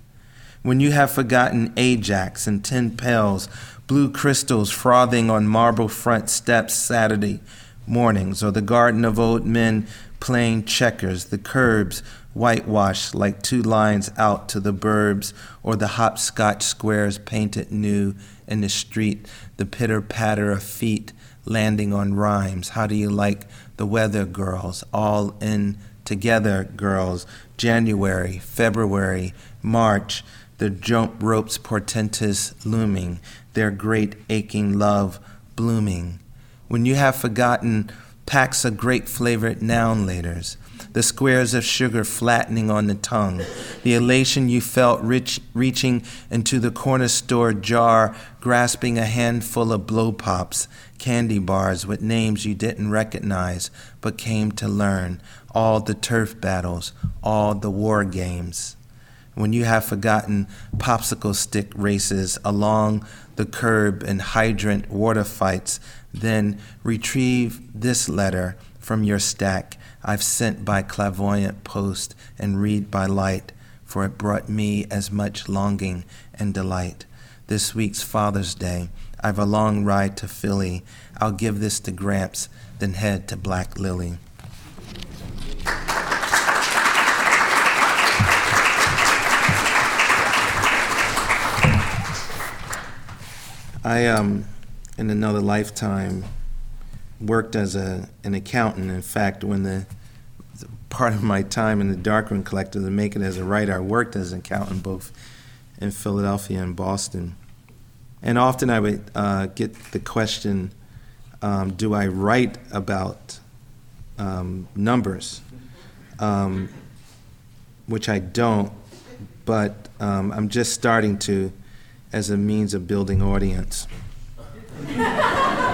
When you have forgotten Ajax and tin pails, blue crystals frothing on marble front steps Saturday mornings, or the garden of old men playing checkers, the curbs whitewashed like two lines out to the burbs, or the hopscotch squares painted new in the street, the pitter patter of feet landing on rhymes. How do you like the weather girls, all in together girls, January, February, March, the jump ropes portentous looming, their great aching love blooming. When you have forgotten packs of grape flavored Now and Laters, the squares of sugar flattening on the tongue, the elation you felt rich, reaching into the corner store jar, grasping a handful of blow pops, candy bars with names you didn't recognize but came to learn, all the turf battles, all the war games. When you have forgotten popsicle stick races along the curb and hydrant water fights, then retrieve this letter from your stack I've sent by clairvoyant post and read by light, for it brought me as much longing and delight. This week's Father's Day, I've a long ride to Philly. I'll give this to Gramps, then head to Black Lily. I um in another lifetime worked as a an accountant. In fact, when the, the part of my time in the Darkroom Collective to make it as a writer, I worked as an accountant both in Philadelphia and Boston. And often I would uh, get the question, um, do I write about um, numbers? Um, which I don't, but um, I'm just starting to as a means of building audience.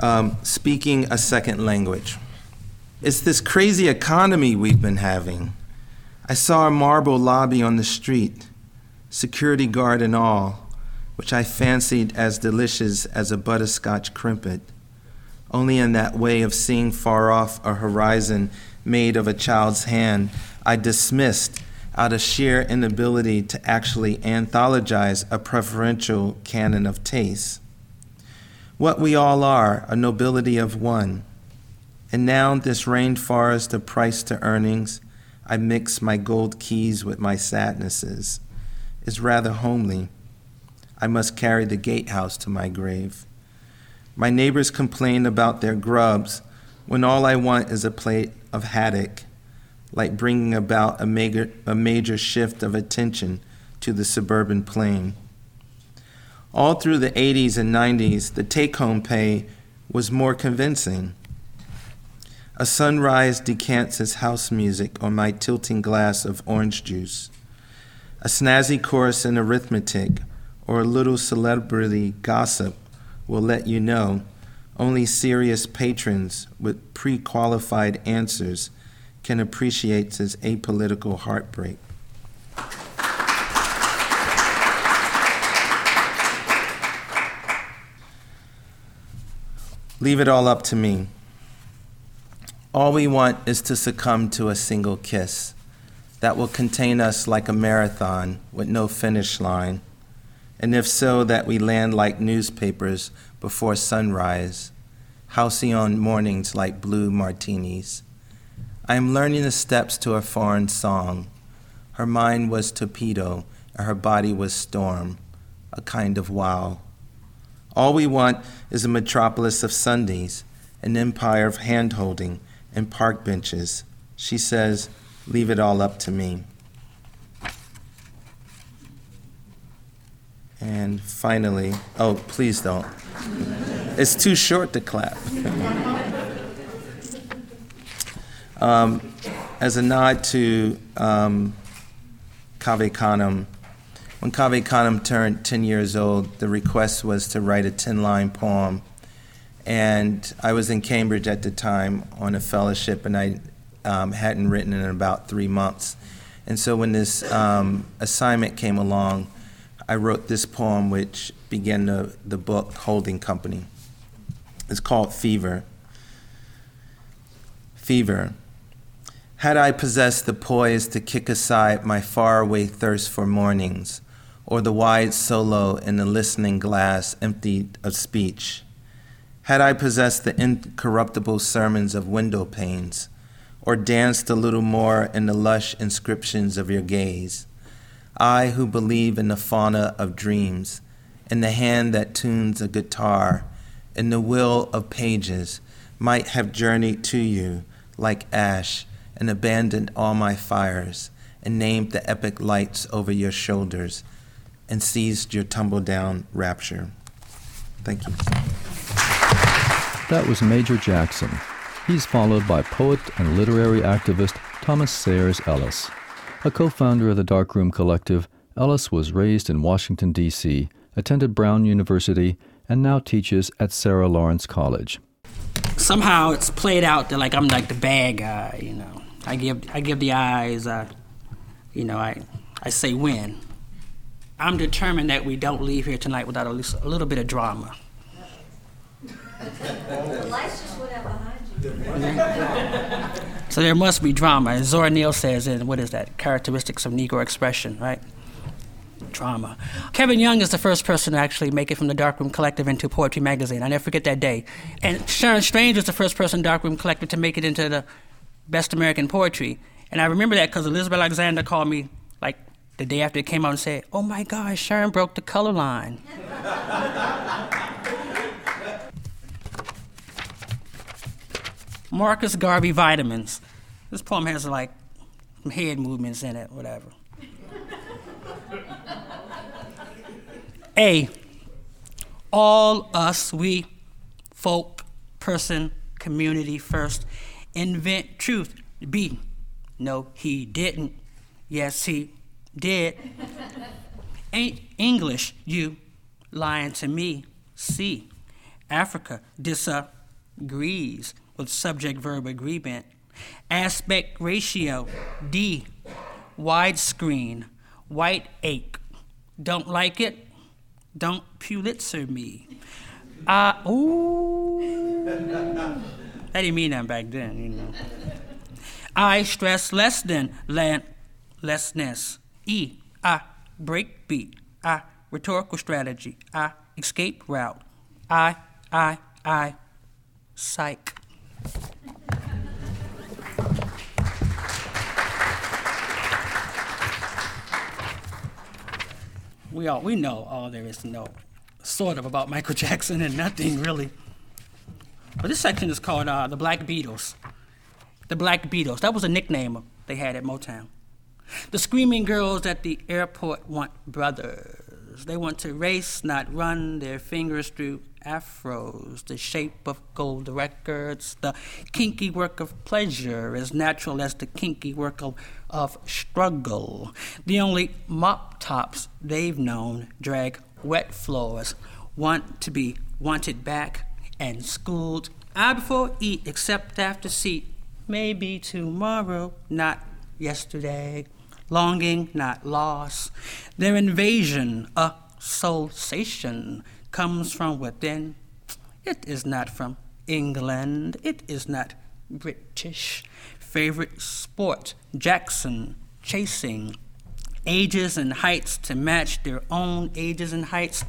um, speaking a second language. It's this crazy economy we've been having. I saw a marble lobby on the street, security guard and all, which I fancied as delicious as a butterscotch crimpet. only in that way of seeing far off a horizon made of a child's hand, I dismissed out of sheer inability to actually anthologize a preferential canon of taste. What we all are, a nobility of one. And now, this rainforest of price to earnings, I mix my gold keys with my sadnesses, is rather homely. I must carry the gatehouse to my grave. My neighbors complain about their grubs when all I want is a plate of haddock, like bringing about a major, a major shift of attention to the suburban plain. All through the 80s and 90s, the take home pay was more convincing. A sunrise decants his house music on my tilting glass of orange juice. A snazzy course in arithmetic or a little celebrity gossip will let you know only serious patrons with pre qualified answers can appreciate his apolitical heartbreak. Leave it all up to me. All we want is to succumb to a single kiss that will contain us like a marathon with no finish line and if so, that we land like newspapers before sunrise, halcyon mornings like blue martinis. I am learning the steps to a foreign song. Her mind was torpedo, and her body was storm, a kind of wow. All we want is a metropolis of Sundays, an empire of hand holding and park benches. She says, Leave it all up to me. And finally, oh, please don't. It's too short to clap. um, as a nod to um, Cave Canem, when Cave Canem turned 10 years old, the request was to write a 10 line poem. And I was in Cambridge at the time on a fellowship, and I um, hadn't written in about three months. And so when this um, assignment came along, I wrote this poem, which began the, the book Holding Company. It's called Fever. Fever. Had I possessed the poise to kick aside my faraway thirst for mornings, or the wide solo in the listening glass emptied of speech, had I possessed the incorruptible sermons of window panes, or danced a little more in the lush inscriptions of your gaze, I who believe in the fauna of dreams, in the hand that tunes a guitar, in the will of pages, might have journeyed to you like ash and abandoned all my fires and named the epic lights over your shoulders and seized your tumble down rapture. Thank you. That was Major Jackson. He's followed by poet and literary activist Thomas Sayers Ellis. A co founder of the Darkroom Collective, Ellis was raised in Washington, D.C., attended Brown University, and now teaches at Sarah Lawrence College. Somehow it's played out that like I'm like the bad guy, you know. I give I give the eyes, uh, you know, I I say when. I'm determined that we don't leave here tonight without at least a little bit of drama. So there must be drama. As Zora Neale says in what is that? Characteristics of Negro expression, right? Drama. Kevin Young is the first person to actually make it from the Darkroom Collective into Poetry Magazine. I never forget that day. And Sharon Strange was the first person Darkroom Collective to make it into the Best American Poetry. And I remember that because Elizabeth Alexander called me the day after it came out and said, "Oh my gosh, Sharon broke the color line." Marcus Garvey vitamins. This poem has like some head movements in it, whatever. A. All us, we, folk, person, community first, invent truth. B. No, he didn't. Yes, he did. Ain't English, you lying to me. C. Africa disagrees with subject verb agreement. Aspect ratio, D. Widescreen, white ache. Don't like it? Don't Pulitzer me. Uh, ooh. That didn't mean that back then, you know. I stress less than landlessness. E, I break beat. I rhetorical strategy. I escape route. I, I, I, psych. we all we know all there is to know, sort of about Michael Jackson and nothing really. But this section is called uh, the Black Beatles. The Black Beatles. That was a nickname they had at Motown. The screaming girls at the airport want brothers. They want to race, not run, their fingers through afros, the shape of gold records, the kinky work of pleasure, as natural as the kinky work of, of struggle. The only mop tops they've known drag wet floors, want to be wanted back and schooled. I before eat, except after seat, maybe tomorrow, not yesterday. Longing, not loss. Their invasion, a soulsation, comes from within. It is not from England. It is not British. Favorite sport, Jackson, chasing. Ages and heights to match their own ages and heights.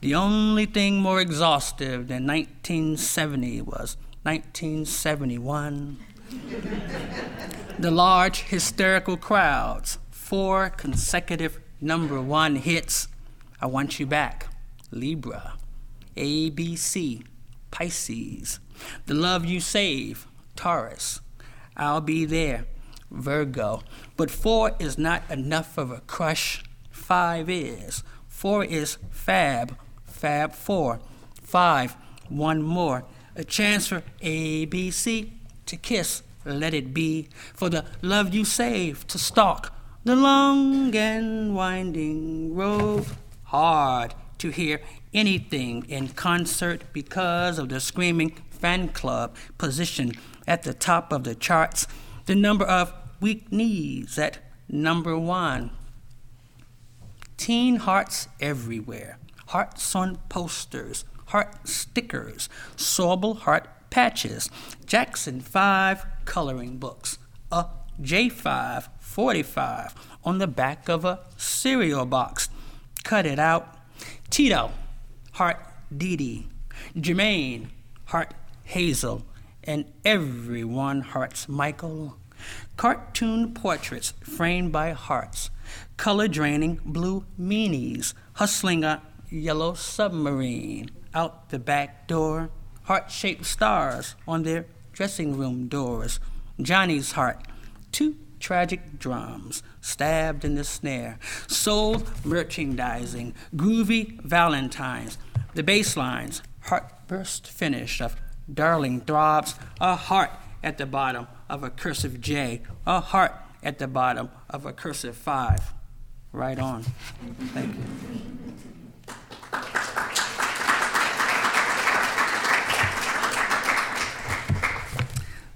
The only thing more exhaustive than 1970 was 1971. The large hysterical crowds, four consecutive number one hits. I want you back. Libra, ABC, Pisces, The Love You Save, Taurus, I'll Be There, Virgo. But four is not enough of a crush, five is. Four is Fab, Fab Four. Five, one more. A chance for ABC to kiss, let it be. For the love you save to stalk the long and winding road. Hard to hear anything in concert because of the screaming fan club position at the top of the charts, the number of weak knees at number one. Teen hearts everywhere, hearts on posters, heart stickers, Sorbo heart patches, Jackson 5 coloring books, a J5 45 on the back of a cereal box. Cut it out. Tito, Heart Dee Jermaine, Heart Hazel, and everyone hearts Michael. Cartoon portraits framed by hearts, color draining blue meanies, hustling a yellow submarine. Out the back door, heart shaped stars on their dressing room doors. Johnny's heart, two tragic drums stabbed in the snare, soul merchandising, groovy valentines, the bass lines, heartburst finish of darling throbs, a heart at the bottom of a cursive J, a heart at the bottom of a cursive five. Right on. Thank you.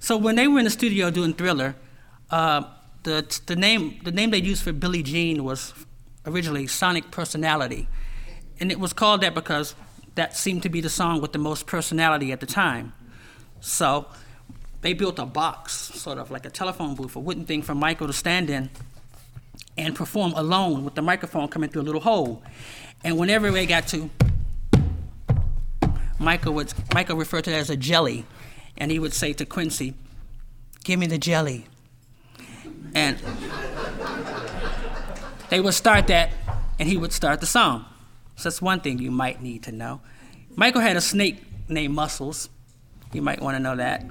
So when they were in the studio doing Thriller, uh, the, the, name, the name they used for Billie Jean was originally Sonic Personality. And it was called that because that seemed to be the song with the most personality at the time. So they built a box, sort of like a telephone booth, a wooden thing for Michael to stand in and perform alone with the microphone coming through a little hole. And whenever they got to, Michael would Michael referred to it as a jelly, and he would say to Quincy, "Give me the jelly." And they would start that, and he would start the song. So that's one thing you might need to know. Michael had a snake named Muscles. You might want to know that.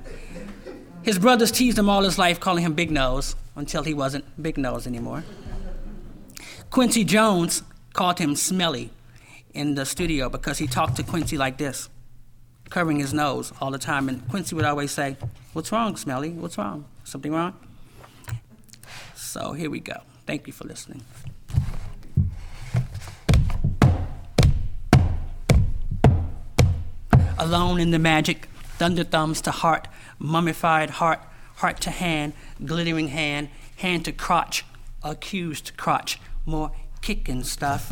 His brothers teased him all his life, calling him Big Nose, until he wasn't Big Nose anymore. Quincy Jones called him Smelly in the studio because he talked to Quincy like this, covering his nose all the time. And Quincy would always say, What's wrong, Smelly? What's wrong? Something wrong? So here we go. Thank you for listening. Alone in the magic, thunder thumbs to heart, mummified heart, heart to hand, glittering hand, hand to crotch, accused crotch, more kicking stuff.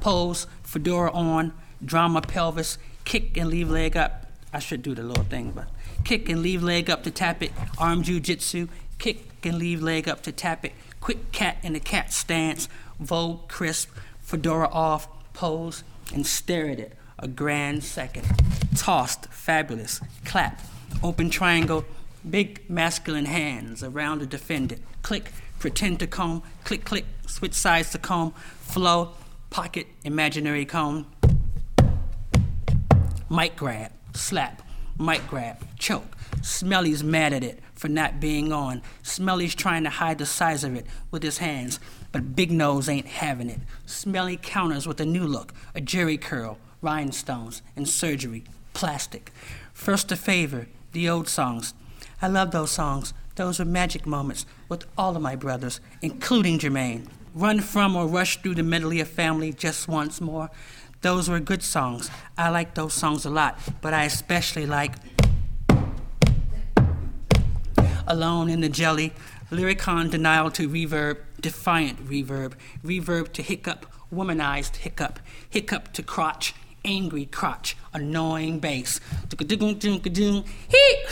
Pose, fedora on, drama pelvis, kick and leave leg up. I should do the little thing, but kick and leave leg up to tap it. Arm jujitsu, kick and leave leg up to tap it. Quick cat in the cat stance, Vogue crisp, fedora off, pose, and stare at it. A grand second. Tossed, fabulous, clap, open triangle, big masculine hands around the defendant. Click, pretend to comb, click, click, switch sides to comb, flow, pocket, imaginary comb. Mic grab, slap, mic grab, choke. Smelly's mad at it for not being on. Smelly's trying to hide the size of it with his hands, but Big Nose ain't having it. Smelly counters with a new look, a Jheri curl, rhinestones, and surgery, plastic. First a favor, the old songs. I love those songs. Those were magic moments with all of my brothers, including Jermaine. Run from or rush through the medley of family just once more. Those were good songs. I like those songs a lot, but I especially like Alone in the Jelly, Lyricon Denial to Reverb, Defiant Reverb, Reverb to Hiccup, Womanized Hiccup, Hiccup to Crotch, Angry Crotch, Annoying Bass. He.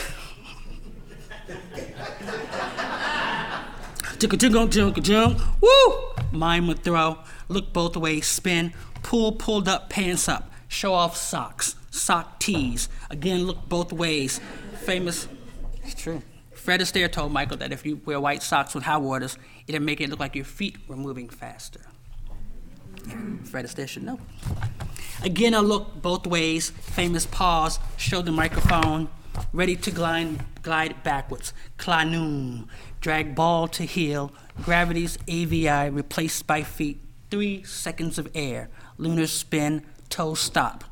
Woo! Mime would throw, look both ways, spin, pull pulled up pants up, show off socks, sock tees, again look both ways. Famous, it's true. Fred Astaire told Michael that if you wear white socks with high waters, it'll make it look like your feet were moving faster. Fred Astaire should know. Again, I look both ways. Famous pause, show the microphone, ready to glide, glide backwards. Clanoon, drag ball to heel, gravity's AVI replaced by feet. Three seconds of air, lunar spin, toe stop.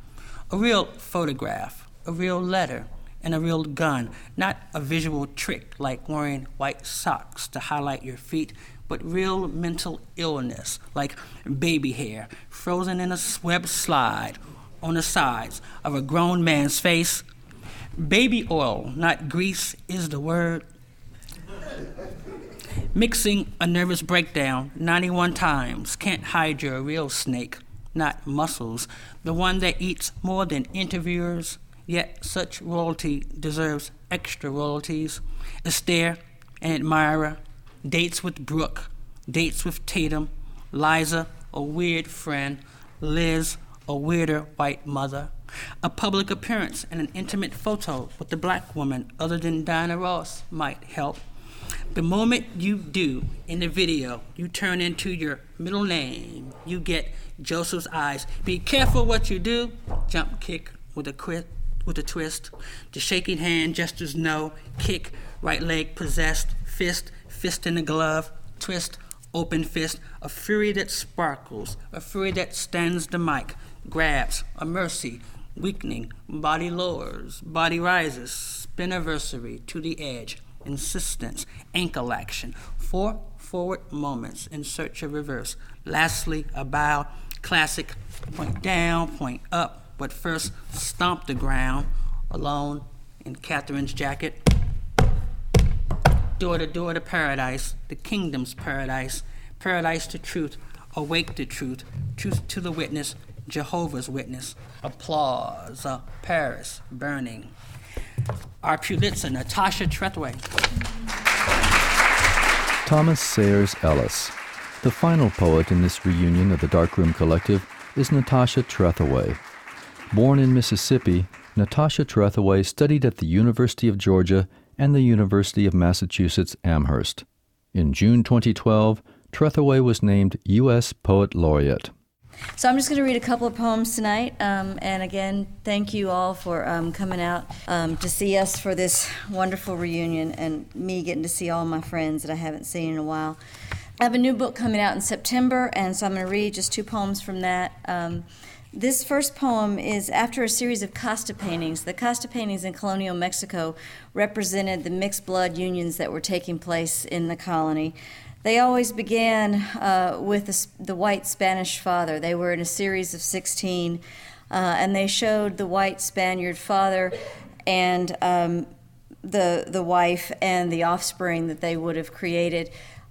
A real photograph, a real letter, and a real gun, not a visual trick like wearing white socks to highlight your feet, but real mental illness like baby hair frozen in a web slide on the sides of a grown man's face. Baby oil, not grease, is the word. Mixing a nervous breakdown 91 times can't hide your real snake, not muscles, the one that eats more than interviewers Yet such royalty deserves extra royalties. Astaire an admirer, dates with Brooke, dates with Tatum, Liza, a weird friend, Liz, a weirder white mother, a public appearance and an intimate photo with the black woman other than Diana Ross might help. The moment you do in the video, you turn into your middle name. You get Joseph's eyes. Be careful what you do. Jump kick with a quick with a twist. The shaking hand gestures no, kick, right leg possessed, fist, fist in the glove, twist, open fist, a fury that sparkles, a fury that stands the mic, grabs, a mercy, weakening, body lowers, body rises, Spin spiniversary to the edge, insistence, ankle action, four forward moments in search of reverse. Lastly, a bow, classic, point down, point up, but first stomp the ground alone in Catherine's jacket. Door to door to paradise, the kingdom's paradise, paradise to truth, awake to truth, truth to the witness, Jehovah's Witness. Applause, uh, Paris burning. Our Pulitzer, Natasha Trethewey. Thomas Sayers Ellis. The final poet in this reunion of the Darkroom Collective is Natasha Trethewey. Born in Mississippi, Natasha Trethewey studied at the University of Georgia and the University of Massachusetts Amherst. In June 2012, Trethewey was named U.S. Poet Laureate. So I'm just going to read a couple of poems tonight. Um, and again, thank you all for um, coming out um, to see us for this wonderful reunion and me getting to see all my friends that I haven't seen in a while. I have a new book coming out in September, and so I'm going to read just two poems from that. Um, this first poem is after a series of Casta paintings. The Casta paintings in colonial Mexico represented the mixed blood unions that were taking place in the colony. They always began uh, with the, the, white Spanish father. They were in a series of 16, uh, and they showed the white Spaniard father and um, the, the wife and the offspring that they would have created.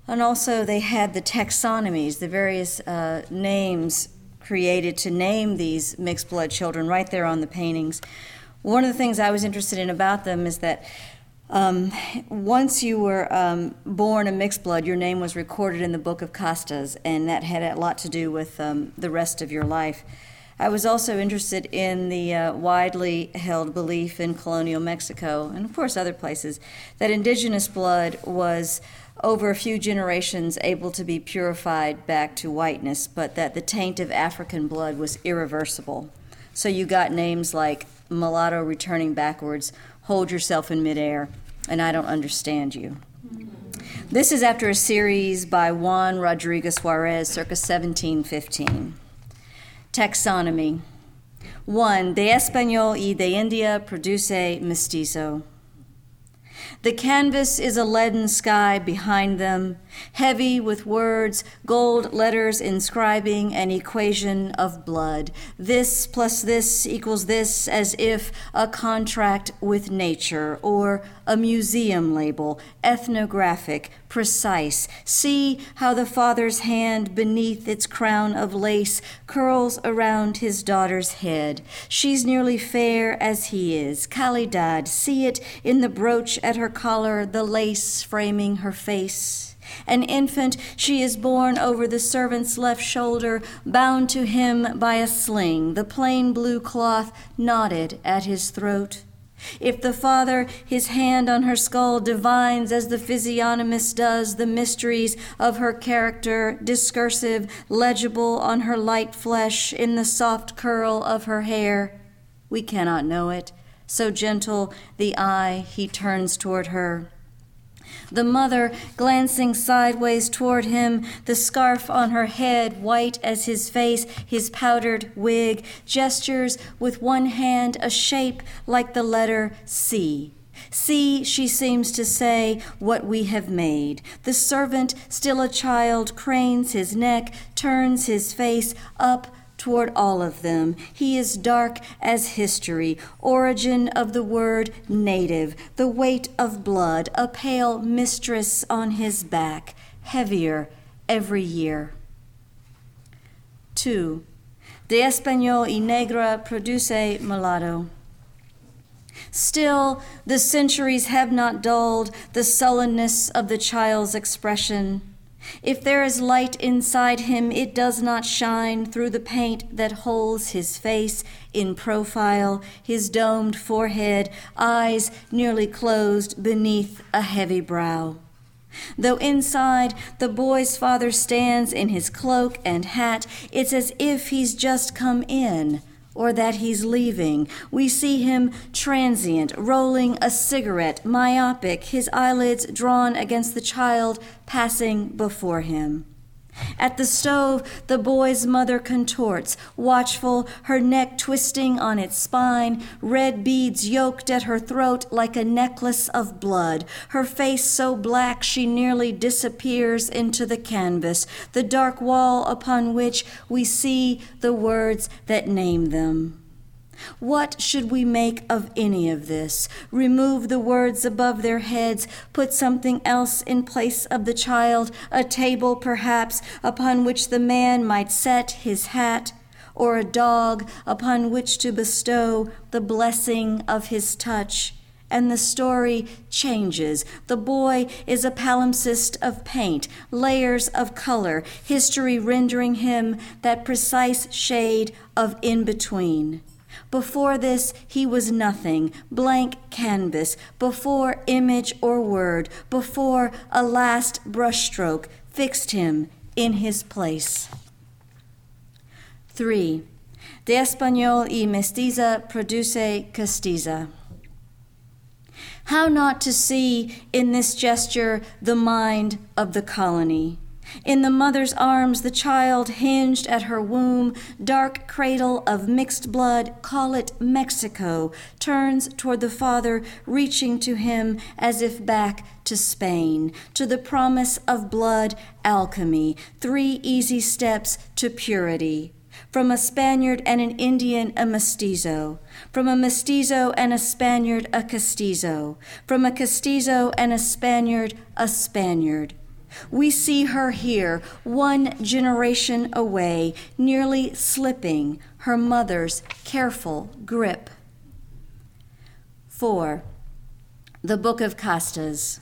And also, they had the taxonomies, the various uh, names created to name these mixed blood children right there on the paintings. One of the things I was interested in about them is that um, once you were um, born a mixed blood, your name was recorded in the Book of Castas, and that had a lot to do with um, the rest of your life. I was also interested in the uh, widely held belief in colonial Mexico, and of course other places, that indigenous blood was over a few generations able to be purified back to whiteness, but that the taint of African blood was irreversible. So you got names like mulatto returning backwards, hold yourself in midair, and I don't understand you. This is after a series by Juan Rodriguez Juarez, circa 1715. Taxonomy. 1. De Español y de India produce mestizo. The canvas is a leaden sky behind them, heavy with words, gold letters inscribing an equation of blood. This plus this equals this, as if a contract with nature or a museum label, ethnographic, precise. See how the father's hand beneath its crown of lace curls around his daughter's head. She's nearly fair as he is. Calidad, see it in the brooch at her collar, the lace framing her face. An infant, she is borne over the servant's left shoulder, bound to him by a sling, the plain blue cloth knotted at his throat. If the Father, his hand on her skull, divines as the physiognomist does the mysteries of her character, discursive, legible on her light flesh, in the soft curl of her hair, we cannot know it. So gentle the eye he turns toward her. The mother, glancing sideways toward him, the scarf on her head white as his face, his powdered wig, gestures with one hand a shape like the letter C. See, she seems to say, what we have made. The servant, still a child, cranes his neck, turns his face up toward all of them. He is dark as history, origin of the word native, the weight of blood, a pale mistress on his back, heavier every year. 2. De Español y Negra produce mulatto. Still, the centuries have not dulled the sullenness of the child's expression. If there is light inside him, it does not shine through the paint that holds his face in profile, his domed forehead, eyes nearly closed beneath a heavy brow. Though inside the boy's father stands in his cloak and hat, it's as if he's just come in or that he's leaving. We see him transient, rolling a cigarette, myopic, his eyelids drawn against the child passing before him. At the stove, the boy's mother contorts, watchful, her neck twisting on its spine, red beads yoked at her throat like a necklace of blood, her face so black she nearly disappears into the canvas, the dark wall upon which we see the words that name them. What should we make of any of this? Remove the words above their heads, put something else in place of the child, a table perhaps, upon which the man might set his hat, or a dog upon which to bestow the blessing of his touch. And the story changes. The boy is a palimpsest of paint, layers of color, history rendering him that precise shade of in between. Before this, he was nothing, blank canvas, before image or word, before a last brushstroke fixed him in his place. 3. De Español y Mestiza produce Castiza. How not to see in this gesture the mind of the colony? In the mother's arms, the child hinged at her womb, dark cradle of mixed blood, call it Mexico, turns toward the father, reaching to him as if back to Spain, to the promise of blood alchemy, three easy steps to purity. From a Spaniard and an Indian, a mestizo. From a mestizo and a Spaniard, a castizo. From a castizo and a Spaniard, a Spaniard We see her here, one generation away, nearly slipping her mother's careful grip. 4. The Book of Castas.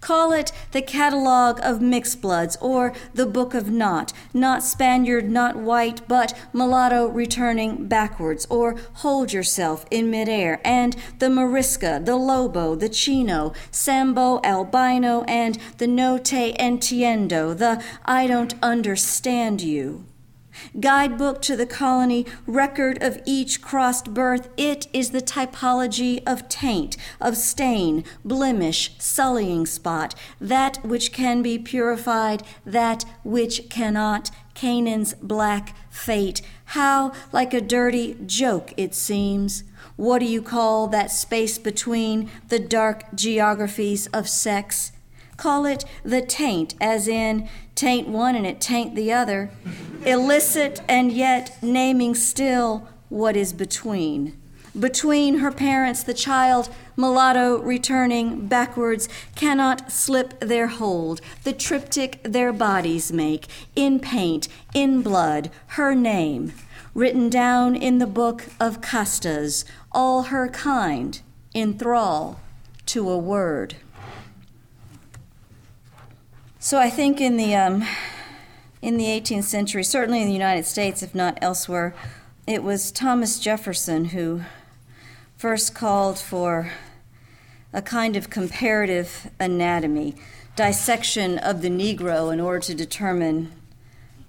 Call it the Catalogue of Mixed Bloods or the Book of Not, not Spaniard, not white, but mulatto returning backwards, or hold yourself in midair, and the Morisca, the Lobo, the Chino, Sambo, Albino, and the No Te Entiendo, the I don't understand you. Guidebook to the colony, record of each crossed birth, it is the typology of taint, of stain, blemish, sullying spot, that which can be purified, that which cannot, Canaan's black fate. How like a dirty joke it seems. What do you call that space between the dark geographies of sex? Call it the taint, as in taint one and it taint the other. Illicit and yet naming still what is between. Between her parents, the child, mulatto returning backwards, cannot slip their hold. The triptych their bodies make, in paint, in blood, her name, written down in the book of Castas, all her kind, in thrall to a word. So I think in the um, in the 18th century, certainly in the United States, if not elsewhere, it was Thomas Jefferson who first called for a kind of comparative anatomy, dissection of the Negro in order to determine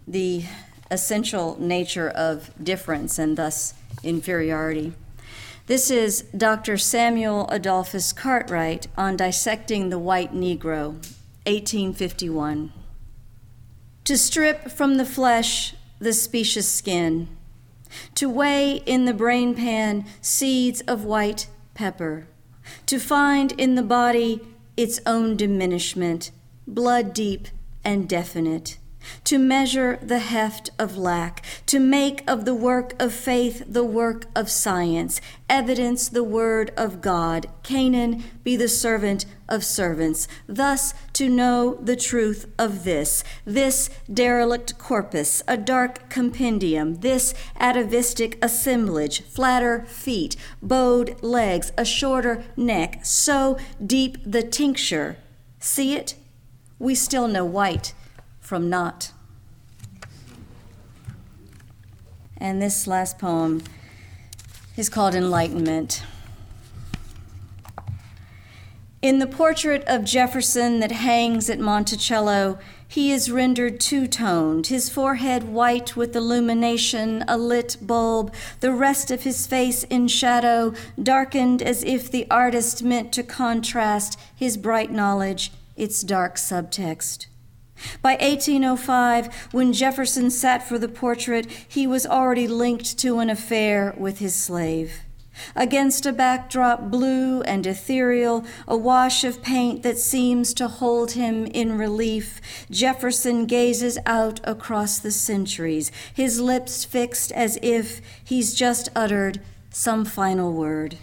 the essential nature of difference and thus inferiority. This is Dr. Samuel Adolphus Cartwright on dissecting the white Negro 1851. To strip from the flesh the specious skin, to weigh in the brain pan seeds of white pepper, to find in the body its own diminishment, blood deep and definite to measure the heft of lack, to make of the work of faith the work of science, evidence the word of God, Canaan be the servant of servants, thus to know the truth of this, this derelict corpus, a dark compendium, this atavistic assemblage, flatter feet, bowed legs, a shorter neck, so deep the tincture. See it? We still know white from not. And this last poem is called Enlightenment. In the portrait of Jefferson that hangs at Monticello, he is rendered two toned, his forehead white with illumination, a lit bulb, the rest of his face in shadow, darkened as if the artist meant to contrast his bright knowledge, its dark subtext. By 1805, when Jefferson sat for the portrait, he was already linked to an affair with his slave. Against a backdrop blue and ethereal, a wash of paint that seems to hold him in relief, Jefferson gazes out across the centuries, his lips fixed as if he's just uttered some final word.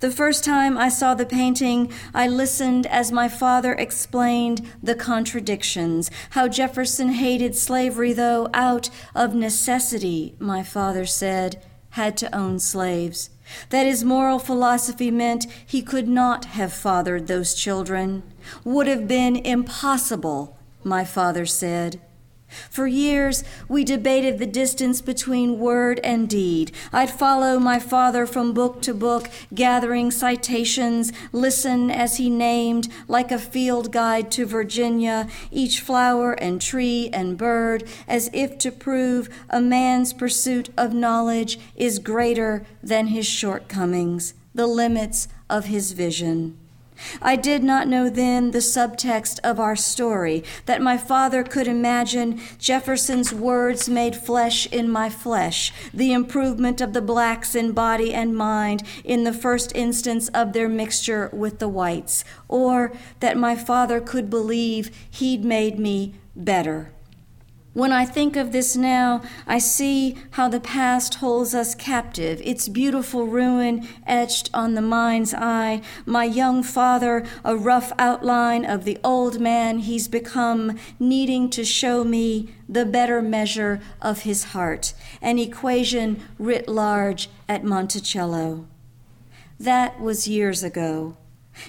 The first time I saw the painting, I listened as my father explained the contradictions. How Jefferson hated slavery, though, out of necessity, my father said, had to own slaves. That his moral philosophy meant he could not have fathered those children. Would have been impossible, my father said. For years, we debated the distance between word and deed. I'd follow my father from book to book, gathering citations, listen as he named, like a field guide to Virginia, each flower and tree and bird, as if to prove a man's pursuit of knowledge is greater than his shortcomings, the limits of his vision. I did not know then the subtext of our story, that my father could imagine Jefferson's words made flesh in my flesh, the improvement of the blacks in body and mind in the first instance of their mixture with the whites, or that my father could believe he'd made me better. When I think of this now, I see how the past holds us captive, its beautiful ruin etched on the mind's eye. My young father, a rough outline of the old man he's become, needing to show me the better measure of his heart, an equation writ large at Monticello. That was years ago.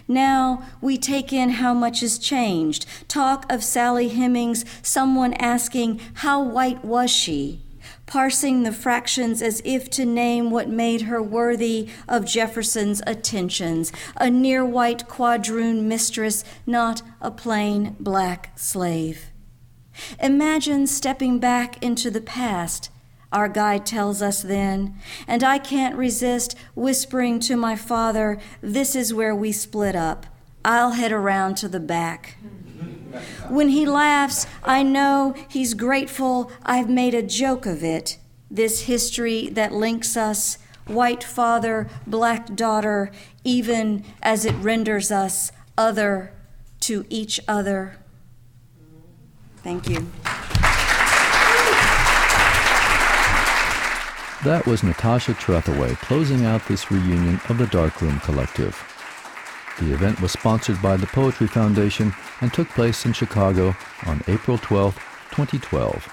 Now we take in how much has changed. Talk of Sally Hemings, someone asking, How white was she? Parsing the fractions as if to name what made her worthy of Jefferson's attentions. A near white quadroon mistress, not a plain black slave. Imagine stepping back into the past our guide tells us then. And I can't resist whispering to my father, This is where we split up. I'll head around to the back. When he laughs, I know he's grateful I've made a joke of it. This history that links us, white father, black daughter, even as it renders us other to each other. Thank you. That was Natasha Trethewey closing out this reunion of the Darkroom Collective. The event was sponsored by the Poetry Foundation and took place in Chicago on April 12, 2012.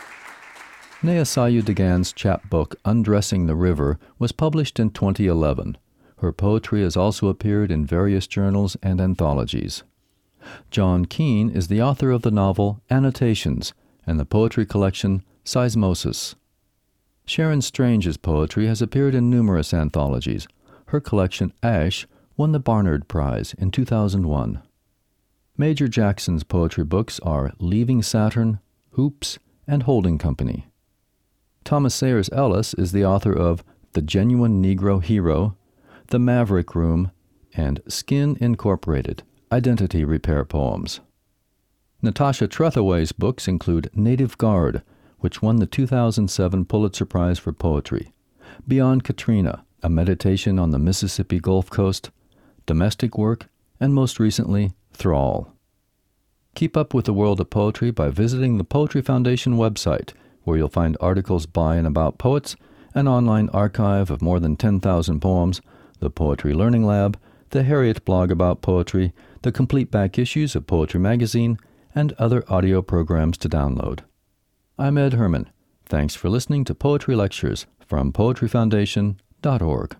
Nehassaiu chapbook Undressing the River was published in 2011. Her poetry has also appeared in various journals and anthologies. John Keene is the author of the novel Annotations and the poetry collection Seismosis. Sharan Strange's poetry has appeared in numerous anthologies. Her collection, Ash, won the Barnard Prize in 2001. Major Jackson's poetry books are Leaving Saturn, Hoops, and Holding Company. Thomas Sayers Ellis is the author of The Genuine Negro Hero, The Maverick Room, and Skin Incorporated Identity Repair Poems. Natasha Trethewey's books include Native Guard, which won the 2007 Pulitzer Prize for Poetry, Beyond Katrina, a meditation on the Mississippi Gulf Coast, Domestic Work, and most recently, Thrall. Keep up with the world of poetry by visiting the Poetry Foundation website, where you'll find articles by and about poets, an online archive of more than 10,000 poems, the Poetry Learning Lab, the Harriet blog about poetry, the complete back issues of Poetry Magazine, and other audio programs to download. I'm Ed Herman. Thanks for listening to Poetry Lectures from poetryfoundation.org.